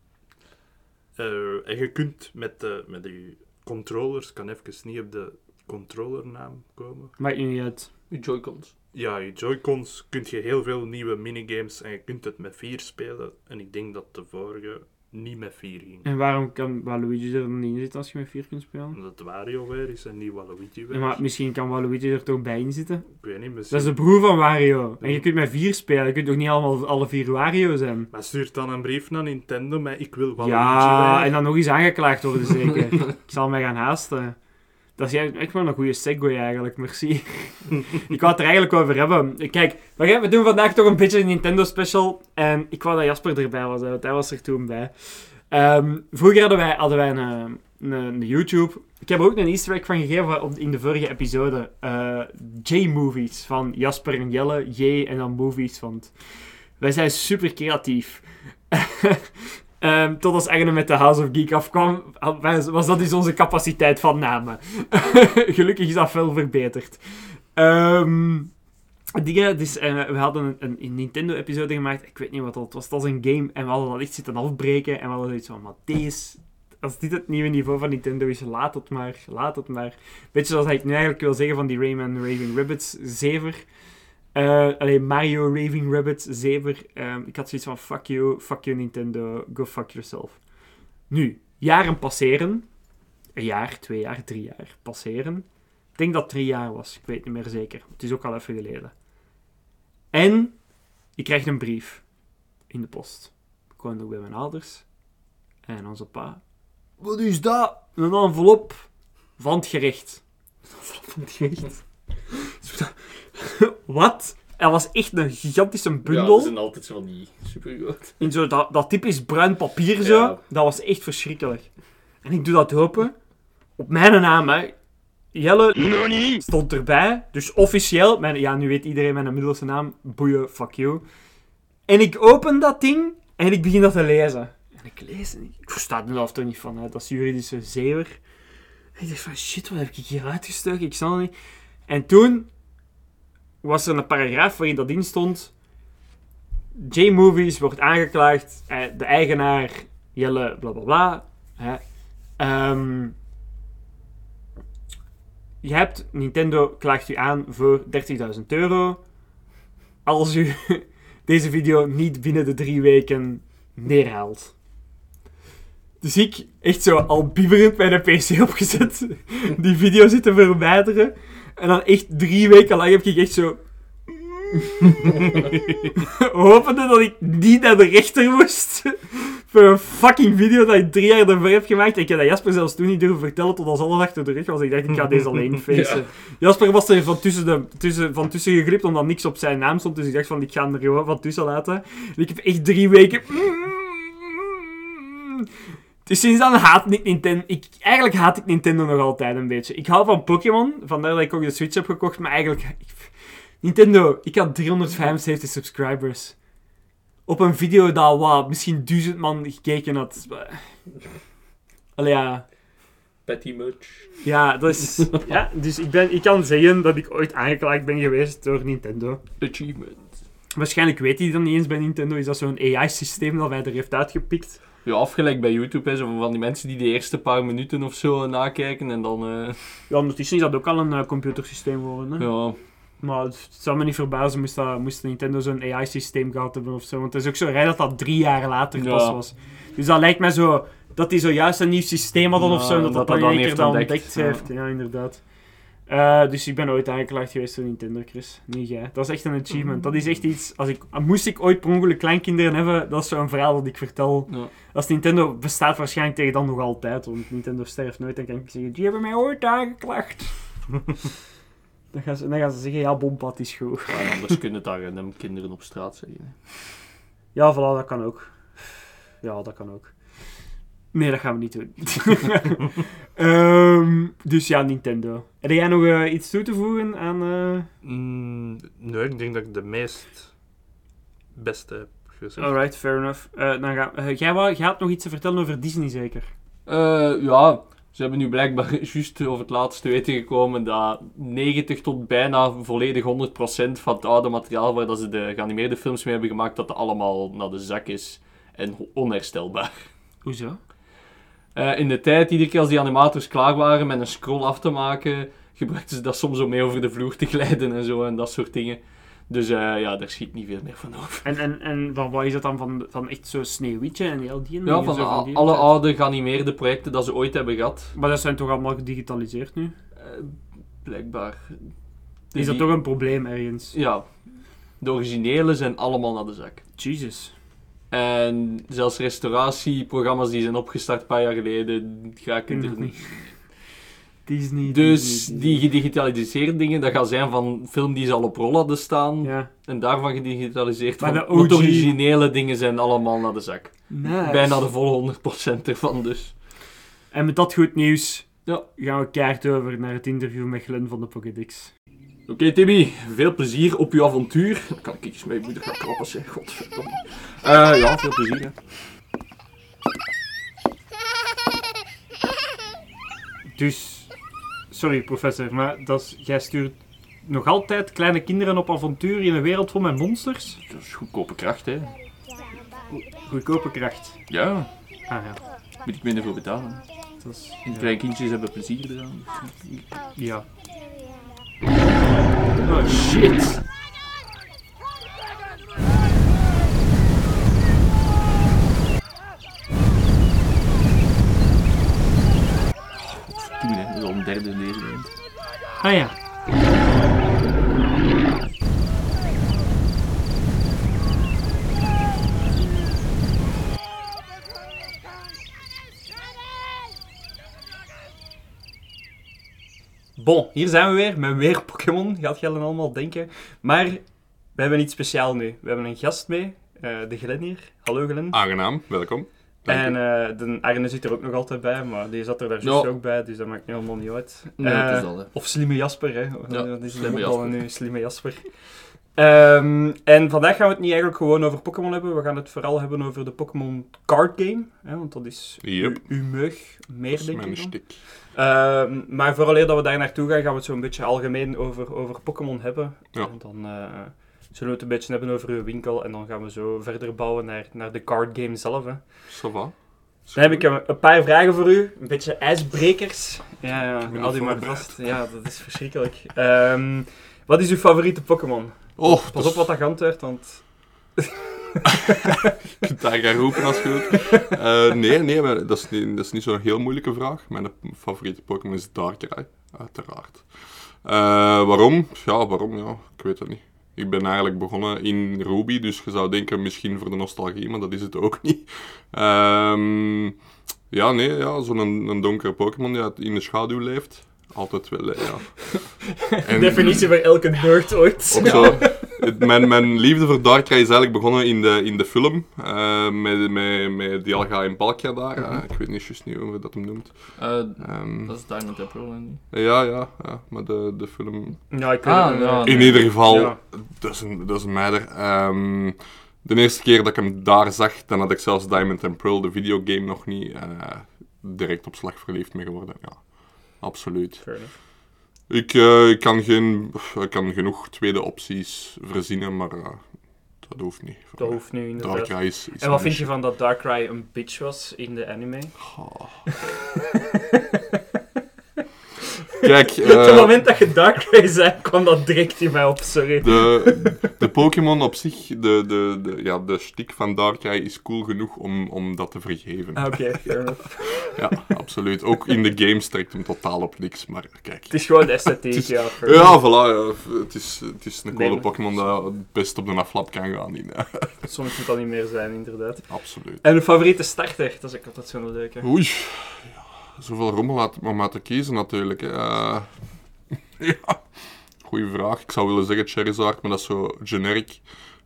Eh, en je kunt met, de, met je controllers, kan even niet op de controllernaam komen. Maakt nu niet uit. Je Joy-Cons. Ja, je Joy-Cons kun je heel veel nieuwe minigames en je kunt het met vier spelen. En ik denk dat de vorige niet met vier ging. En waarom kan Waluigi er niet in zitten als je met 4 kunt spelen? Omdat het WarioWare is en niet Waluigi Ja, maar misschien kan Waluigi er toch bij in zitten? Ik weet niet, misschien... Dat is de broer van Wario. En je kunt met 4 spelen. Je kunt toch niet allemaal alle vier Wario zijn? Maar stuurt dan een brief naar Nintendo met ik wil Waluigi Ja, en dan nog eens aangeklaagd worden zeker. ik zal mij gaan haasten. Dat is echt wel een goede segue eigenlijk, merci. ik wou het er eigenlijk over hebben. Kijk, we doen vandaag toch een beetje een Nintendo special. En ik wou dat Jasper erbij was, want hij was er toen bij. Ehm, vroeger hadden wij, hadden wij een, een, YouTube. Ik heb er ook een easter egg van gegeven in de vorige episode. Eh, J-movies van Jasper en Jelle. J en dan movies, want wij zijn super creatief. Ehm, tot als Engelen met de House of Geek afkwam, was dat dus onze capaciteit van namen. Gelukkig is dat veel verbeterd. Ehm, dingen, dus eh, we hadden een, een, Nintendo-episode gemaakt. Ik weet niet wat dat was. Dat was een game en we hadden dat echt zitten afbreken. En we hadden zoiets van, maar deze, als dit het nieuwe niveau van Nintendo is, laat het maar, laat het maar. Beetje zoals ik nu eigenlijk wil zeggen van die Rayman Raving Rabbits 7. Eh, uh, alleen Mario Raving Rabbit, zever. Ehm, ik had zoiets van, fuck you, fuck you Nintendo, go fuck yourself. Nu, jaren passeren. Een jaar, twee jaar, drie jaar passeren. Ik denk dat het drie jaar was, ik weet niet meer zeker. Het is ook al even geleden. En ik krijg een brief in de post. Ik kwam nog bij mijn ouders. En onze pa. Wat is dat? Een envelop van het gerecht. Een envelop van het gerecht. Wat? Er was echt een gigantische Ja, bundel. dat zijn altijd zo van die supergoed. In zo dat, dat typisch bruin papier zo. Ja. Dat was echt verschrikkelijk. En ik doe dat open. Op mijn naam, hè. Jelle stond erbij. Dus officieel, mijn, ja, nu weet iedereen mijn middelste naam. Boeien, fuck you. En ik open dat ding en ik begin dat te lezen. En ik lees en ik, ik versta er zelf toch niet van, hè. dat is juridische zever. En ik dacht van, shit, wat heb ik hier uitgestoken? Ik snap het niet. En toen was er een paragraaf waarin dat in stond... J-Movies wordt aangeklaagd, eh, de eigenaar, Jelle, bla bla bla. Hè. Ehm, je hebt, Nintendo klaagt u aan voor 30.000 euro. Als u deze video niet binnen de drie weken neerhaalt. Dus ik, echt zo al bieberend mijn PC opgezet, die video zitten verwijderen. En dan echt drie weken lang heb ik echt zo... Hopende dat ik niet naar de rechter moest. Voor een fucking video dat ik drie jaar ervoor heb gemaakt. Ik heb dat Jasper zelfs toen niet durven vertellen tot als alles achter de rug was. Ik dacht, ik ga deze alleen. Ja. Jasper was er van tussen, de, tussen, van tussen gegript omdat niks op zijn naam stond. Dus ik dacht van, ik ga hem er gewoon van tussen laten. En ik heb echt drie weken... Dus sinds dan haat ik Nintendo. Ik, eigenlijk haat ik Nintendo nog altijd een beetje. Ik hou van Pokémon, vandaar dat ik ook de Switch heb gekocht. Maar eigenlijk, ik- Nintendo, ik had 375 subscribers. Op een video dat wat, misschien duizend man gekeken had. Allee, ja. Petty much. Ja, dat is, ja dus ik, ben, ik kan zeggen dat ik ooit aangeklaagd ben geweest door Nintendo. Achievement. Waarschijnlijk weet hij dat niet eens bij Nintendo. Is dat zo'n AI-systeem dat wij er heeft uitgepikt? Ja, afgelijk bij YouTube, hè, zo van die mensen die de eerste paar minuten of zo nakijken en dan... eh, Ja, ondertussen is dat ook al een eh, computersysteem geworden. Hè? ja, Maar het zou me niet verbazen moest, dat, moest Nintendo zo'n AI-systeem gehad hebben of zo. Want het is ook zo raar dat dat drie jaar later Ja. pas was. Dus dat lijkt mij zo... Dat hij zojuist een nieuw systeem hadden of Ja, zo. En dat dat dan in dan één keer heeft dat ontdekt, ontdekt ja. heeft. Ja, inderdaad. Eh, dus ik ben ooit aangeklaagd geweest door Nintendo, Chris. Niet jij. Dat is echt een achievement. Dat is echt iets... Als ik, moest ik ooit per ongeluk kleinkinderen hebben, dat is zo'n verhaal dat ik vertel. ja. Als Nintendo bestaat waarschijnlijk tegen dan nog altijd, want Nintendo sterft nooit, dan kan ik zeggen, die hebben mij ooit aangeklaagd. dan, gaan ze, dan gaan ze zeggen, ja, bompad is goed. Ja, en anders kunnen daar random kinderen op straat zeggen. Ja, voilà, dat kan ook. Ja, dat kan ook. Nee, dat gaan we niet doen. Ehm, dus ja, Nintendo. Heb jij nog eh, iets toe te voegen aan... eh, Mm, nee, ik denk dat ik de meest beste heb gezegd. Alright, fair enough. Eh, dan ga, jij, wou- jij had nog iets te vertellen over Disney, zeker? Eh, ja, ze hebben nu blijkbaar juist over het laatste weten gekomen dat 90 tot bijna volledig 100% van het oude materiaal waar dat ze de geanimeerde films mee hebben gemaakt, dat dat allemaal naar de zak is en onherstelbaar. Hoezo? Eh, in de tijd, iedere keer als die animators klaar waren met een scroll af te maken, gebruikten ze dat soms om mee over de vloer te glijden en zo en dat soort dingen. Dus eh, ja, daar schiet niet veel meer van over. En, en, en van, wat is dat dan van, van echt zo Sneeuwwitje en heel die Ja, van die alle oude geanimeerde projecten dat ze ooit hebben gehad, Maar dat zijn toch allemaal gedigitaliseerd nu? eh, blijkbaar. Is dat Die- toch een probleem ergens? Ja, de originele zijn allemaal naar de zak. Jesus. En zelfs restauratieprogramma's die zijn opgestart een paar jaar geleden, ga ik er dat niet. niet. Disney. Dus Disney, die gedigitaliseerde dingen, dat gaat zijn van film die ze al op rol hadden staan. Ja. En daarvan gedigitaliseerd. Maar Van, de OG originele dingen zijn allemaal naar de zak. Nice. Bijna de volle 100% ervan dus. En met dat goed nieuws Ja. gaan we keihard over naar het interview met Glenn van de Pokédex. Oké Timmy, veel plezier op je avontuur. Dan kan ik eens mijn moeder gaan klappen zeg, godverdomme. Eh ja, veel plezier hè. Dus, sorry professor, maar dat is, jij stuurt nog altijd kleine kinderen op avontuur in een wereld vol met monsters? Dat is goedkope kracht hè. Goedkope kracht. Ja, Ah ja, moet ik minder voor betalen. dat is... Kleine kindjes hebben plezier eraan. Ja. Oh shit. Toen hè, is al een derde deze week. Ah ja. Bon, hier zijn we weer met weer Pokémon, gaat jij dan allemaal denken. Maar we hebben iets speciaals nu. We hebben een gast mee, eh, de Glen hier. Hallo Glen. Aangenaam, welkom. Dank En eh, de Arne zit er ook nog altijd bij, maar die zat er daar juist ook bij, dus dat maakt nu helemaal niet uit. Nee, Eh, het is dat, hè. Of slimme Jasper, hè. Ja, dat is slimme slimme Jasper. nu, slimme Jasper. Ehm, en vandaag gaan we het niet eigenlijk gewoon over Pokémon hebben, we gaan het vooral hebben over de Pokémon card game, hè, want dat is Yep. uw, meug meer, Dat denk ik. Ehm, maar vooraleer dat we daar naartoe gaan, gaan we het zo een beetje algemeen over, over Pokémon hebben. Ja. En dan eh, zullen we het een beetje hebben over uw winkel en dan gaan we zo verder bouwen naar, naar de card game zelf. Hè. Dan heb ik een, een paar vragen voor u. Een beetje ijsbrekers. Ja, ja. Hou die maar vast. Ja, dat is verschrikkelijk. Ehm, wat is uw favoriete Pokémon? Oh, Pas op wat dat geantwoord, want... Je kunt daar gaan roepen als je wilt. Eh, nee, nee, maar dat is niet, dat is niet zo'n heel moeilijke vraag. Mijn favoriete Pokémon is Darkrai, uiteraard. Eh, waarom? Ja, waarom? Ja, ik weet het niet. Ik ben eigenlijk begonnen in Ruby, dus je zou denken misschien voor de nostalgie, maar dat is het ook niet. Ehm, ja, nee, ja, zo'n een, donkere Pokémon die in de schaduw leeft. Altijd wel, ja. En- Definitie voor elke nerd ooit. Ook zo mijn, mijn liefde voor Darkrai is eigenlijk begonnen in de, in de film. eh, met, met, met Dialga en Palkia daar. eh, ik weet niet juist niet hoe je dat hem noemt. Eh, Ehm, dat is Diamond and Pearl. ja, ja, ja, maar de, de film... Ja, ik weet Ah, het, ja, In nee. ieder geval, Ja. dat is een, dat is een meider. Ehm, de eerste keer dat ik hem daar zag, dan had ik zelfs Diamond and Pearl, de videogame, nog niet. eh, direct op slag verliefd mee geworden, ja. Absoluut. Fair enough. Ik, eh, ik, kan geen, ik kan genoeg tweede opties verzinnen, maar eh, dat hoeft niet. Dat hoeft nu inderdaad. Darkrai is, is En wat vind je van dat Darkrai een bitch was in de anime? Kijk, Op het eh, moment dat je Darkrai zei, kwam dat direct in mij op, sorry. de, de Pokémon op zich, de, de, de, ja, de stick van Darkrai is cool genoeg om, om dat te vergeven. Ah, Oké, fair enough. Ja, absoluut. Ook in de game strekt hem totaal op niks, maar kijk. Het is gewoon de esthetiek, is- ja. Ja, voilà. Ja. Het, is, het is een coole Pokémon dat het best op de aflap kan gaan. In. Soms moet dat niet meer zijn, inderdaad. Absoluut. En een favoriete starter, dat is ook altijd zo'n leuke. Oei. Zoveel rommel uit- om uit te kiezen natuurlijk. Hè. Eh, ja. Goeie vraag. Ik zou willen zeggen Charizard, maar dat is zo generic.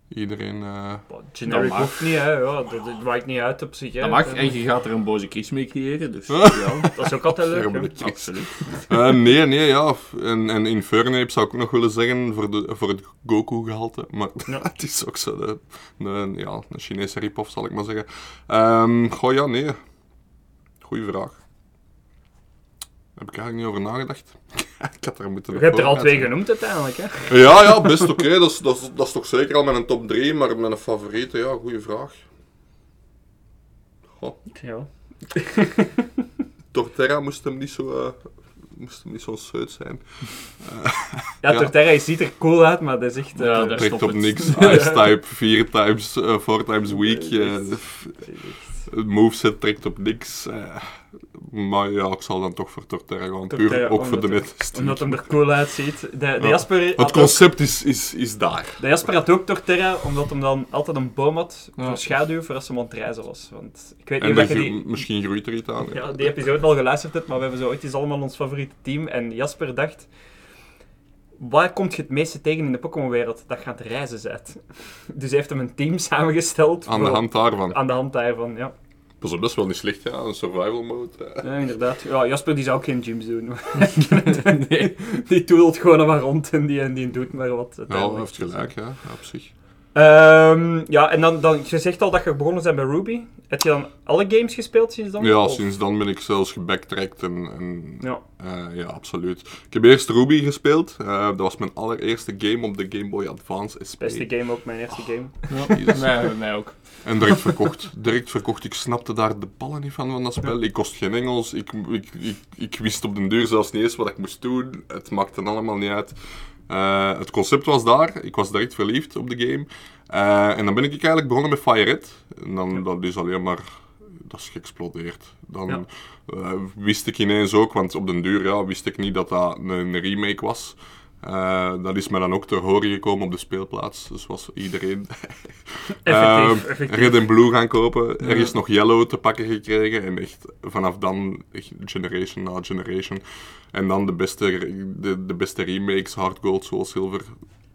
Iedereen... eh, Generic Dat mag. hoeft niet, hè. Ja, dat, dat maakt niet uit op zich. Hè. Dat mag, Eh, en je gaat er een boze kies mee creëren, dus ja. Dat is ook altijd leuk. Absoluut. Eh, nee, nee, ja. En, en Infernape zou ik ook nog willen zeggen voor, de, voor het Goku-gehalte. Maar Ja. het is ook zo de, de, ja, een Chinese rip-off, zal ik maar zeggen. Ehm goh, ja, nee. Goeie vraag. Heb ik eigenlijk niet over nagedacht. ik had er moeten Je hebt er al twee genoemd uiteindelijk, hè. Ja, ja, best oké. Dat, is, dat, is, dat is toch zeker al mijn top 3, maar mijn favoriete, ja, goede vraag. Goh, Ja. Torterra moest hem niet zo, eh, moest hem niet zo zeut zijn. Ja, Ja. Torterra ziet er cool uit, maar dat is echt... eh, Ja, daar Trekt op het. niks. Ice-type, 4 times, eh, 4 times eh, Het moveset trekt op niks. Maar ja, ik zal dan toch voor Torterra gaan. Puur ook voor de net. Omdat hem er cool uitziet. De, de, Ja. Jasper Het ook- concept is, is, is daar. de Jasper had ook Torterra, omdat hem dan altijd een boom had Ja. voor schaduw voor als hij aan het reizen was. Want ik weet niet En of je die... misschien groeit er iets aan. Ja, die episode al geluisterd hebt, maar we hebben zo ooit eens allemaal ons favoriete team. En Jasper dacht... Waar komt je het meeste tegen in de Pokémon-wereld? Dat het reizen bent. Dus hij heeft hem een team samengesteld. Aan de hand daarvan. Aan de hand daarvan, ja. Dat is best wel niet slecht, ja. Een survival mode. eh. Ja, inderdaad. Ja, Jasper die zou ook geen gyms doen. nee, die toedelt gewoon maar rond en die, en die doet maar wat. Ja, heeft gelijk, ja, ja, op zich. Ehm, ja, en dan, dan, je zegt al dat je begonnen bent bij Ruby. Heb je dan alle games gespeeld sinds dan? Ja, Of- sinds dan ben ik zelfs gebacktracked en, en Ja. eh, ja, absoluut. Ik heb eerst Ruby gespeeld. Eh, dat was mijn allereerste game op de Game Boy Advance SP. Beste game ook, mijn eerste game. Jezus. Mij, mij ook. En direct verkocht. Direct verkocht. Ik snapte daar de ballen niet van, van dat spel. Ik kost geen Engels. Ik, ik, ik, ik wist op den duur zelfs niet eens wat ik moest doen. Het maakte allemaal niet uit. Eh, het concept was daar. Ik was direct verliefd op de game. Eh, en dan ben ik eigenlijk begonnen met Fire Red. En dan dat is alleen maar... Dat is geëxplodeerd. Dan Ja. eh, wist ik ineens ook, want op den duur ja, wist ik niet dat dat een remake was. Eh, dat is me dan ook te horen gekomen op de speelplaats. Dus was iedereen Effectief, eh, effectief. Red en Blue gaan kopen. Er is nog Yellow te pakken gekregen. En echt vanaf dan, echt generation na generation. En dan de beste, de, de beste remakes, Hard Gold, Soul Silver.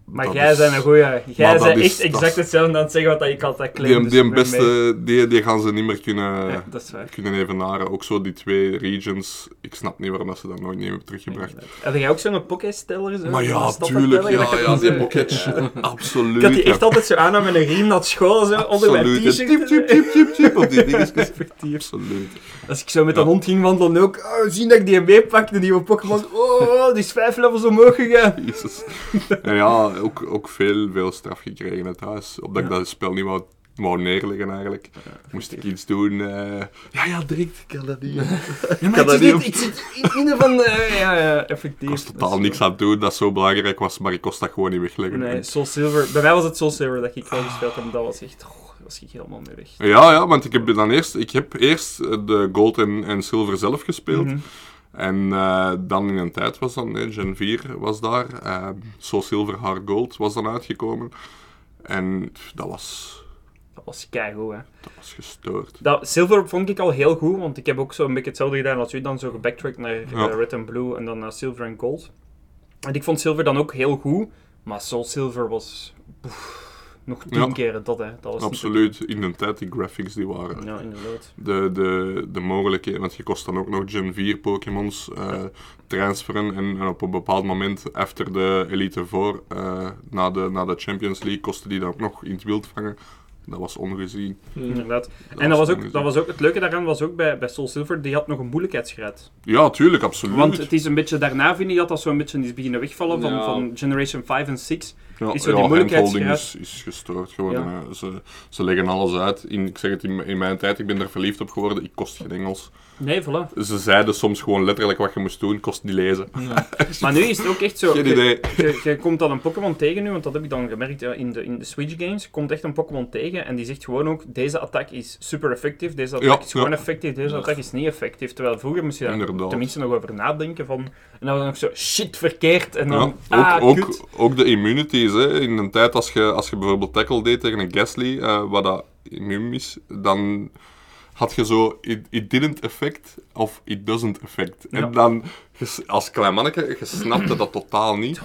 Maar Dat jij is- bent een goeie. Jij bent echt exact hetzelfde aan het zeggen wat dat ik altijd claim. Die, dus die, mee. beste, die, die gaan ze niet meer kunnen, Ja, kunnen evenaren. Ook zo die twee regions. Ik snap niet waarom dat ze dat nooit niet hebben teruggebracht. Heb jij ook zo'n Poké-steller? Zo? Maar ja, tuurlijk. Ja, ja, die pocket. Absoluut. Ik had die echt altijd zo aan met een riem naar school, zo, onder mijn Absoluut. t-shirt. Tip, tip, tip, tip, tip op die dingetjes. Absoluut. Als ik zo met een hond ging wandelen ook, oh, zien dat ik die meepakte, de nieuwe Pokémon. Oh, die is vijf levels omhoog gegaan. Jezus. En ja, ook, ook veel, veel straf gekregen in thuis. Omdat ik dat spel niet wou, wou neerleggen eigenlijk. Moest ik iets doen. eh, ja, ja, direct. Ik kan dat niet. Ja, ik maar kan ik dat zit, niet op. ik zit in een van de... Ja, ja, effectief. Ik was Dat totaal is niks zo. aan het doen dat zo belangrijk was, maar ik kost dat gewoon niet wegleggen. Nee, Soul Silver. Bij mij was het Soul Silver dat ik wel gespeeld heb. Dat was echt... Oh, daar was ik helemaal mee weg. Ja, ja, want ik heb dan eerst, ik heb eerst de Gold en, en Silver zelf gespeeld. Mhm. En eh, dan in een tijd was dan, hè, Gen 4 was daar. eh Soul Silver Hard Gold was dan uitgekomen. En dat was, Dat was keigoed, hè. dat was gestoord. Dat, Silver vond ik al heel goed, want ik heb ook zo een beetje hetzelfde gedaan als u. Dan zo gebacktracked naar eh. Red and Blue en dan naar Silver en Gold. En ik vond Silver dan ook heel goed, maar Soul Silver was nog tien Ja. keer dat, hè. Dat was niet Absoluut. In de tijd, die graphics die waren. Ja, inderdaad. De, de, de mogelijkheden, want je kost dan ook nog Gen 4 Pokémons eh, transferen. En, en op een bepaald moment, after de Elite 4, eh, na, de, na de Champions League, kostte die dan ook nog in het wild vangen. Dat was ongezien. Inderdaad. Dat en dat was, ook, dat was ook, het leuke daaraan was ook bij, bij Soul Silver, die had nog een moeilijkheidsgraad. Ja, tuurlijk, absoluut. Want het is een beetje, daarna vind ik dat dat zo'n beetje is beginnen wegvallen van, Ja. van Generation 5 en 6. Ja, is zo ja, die handholding moeilijkheidsgraad. is, is gestoord gewoon. Ja. Ze, ze leggen alles uit. In, ik zeg het, in, in mijn tijd, ik ben er verliefd op geworden. Ik kost geen Engels. Nee, voilà. Ze zeiden soms gewoon letterlijk wat je moest doen, kost niet lezen. Maar nu is het ook echt zo. Geen je- idee. Je, je komt dan een Pokémon tegen nu, want dat heb ik dan gemerkt ja, in, de, in de Switch games. Je komt echt een Pokémon tegen en die zegt gewoon ook: deze attack is super effectief, deze attack Ja, is gewoon ja. effectief, deze attack is niet effectief. Terwijl vroeger moest je daar Inderdaad. tenminste nog over nadenken van. En dan was het nog zo shit verkeerd en dan. Ja, ah, ook, kut. ook, ook de immunities. Hè. In een tijd als je, als je bijvoorbeeld tackle deed tegen een Gasly, eh, wat dat immuun is, dan had je zo it, it didn't affect of it doesn't affect. Ja. En dan, als klein manneke, je snapte dat totaal niet.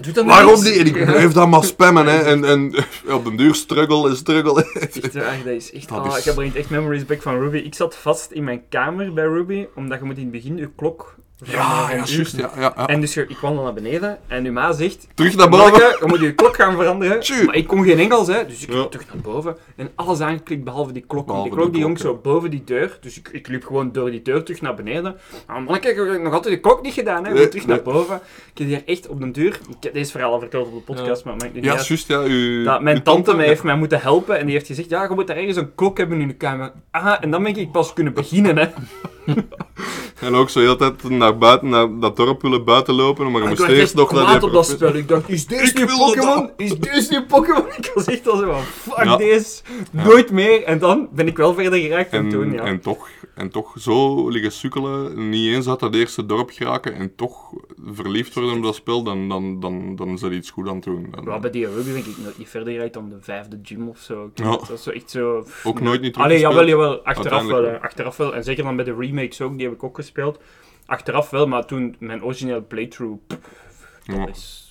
Doe dat Waarom niet. En ik blijf dat maar spammen. Hè. En, en op den duur struggle en struggle. Echt, eh, dat is echt, Dat ah, is- Ik heb echt memories back van Ruby. Ik zat vast in mijn kamer bij Ruby, omdat je moet in het begin je klok Ja, ja, juist. Ja, ja, ja. En dus ik wandel naar beneden en uw ma zegt... Terug naar boven. "Manneke, je moet je klok gaan veranderen. Maar ik kon geen Engels, hè. Dus ik terug naar boven en alles aangeklikt behalve die klok. Behalve die klok die klok, hong zo boven die deur. Dus ik, ik liep gewoon door die deur terug naar beneden. Maar manneke, ik heb nog altijd de klok niet gedaan, hè. Nee, terug naar boven. Ik heb hier echt op de deur... Ik heb deze verhaal al verteld op de podcast, maar het maakt niet Ja, uit. juist. Ja, u, Dat mijn tante mij heeft mij moeten helpen en die heeft gezegd, ja, je moet daar ergens een klok hebben in de kamer. Ah, en dan ben ik pas kunnen beginnen, hè. En ook zo heel de tijd naar buiten, naar dat dorp willen buiten lopen, maar je ik moest eerst nog naar die op dat spel. Ik dacht, is deze nu Pokémon? Is deze nu Pokémon? Ik was echt al zo van, fuck deze, nooit meer. En dan ben ik wel verder geraakt en, En, toen, ja. en, toch, en toch zo liggen sukkelen, niet eens uit dat eerste dorp geraken en toch verliefd worden op dat spel, dan, dan, dan, dan is er iets goed aan het doen. Ja, bij die Ruby ben ik nooit niet verder geraakt dan de vijfde gym of zo. Dat is zo echt zo... Ook nooit niet Allee, jawel, jawel. Achteraf wel. Achteraf wel. En zeker dan bij de remakes ook, die heb ik ook gespeeld. Achteraf wel, maar toen mijn originele playthrough... pff, dat is...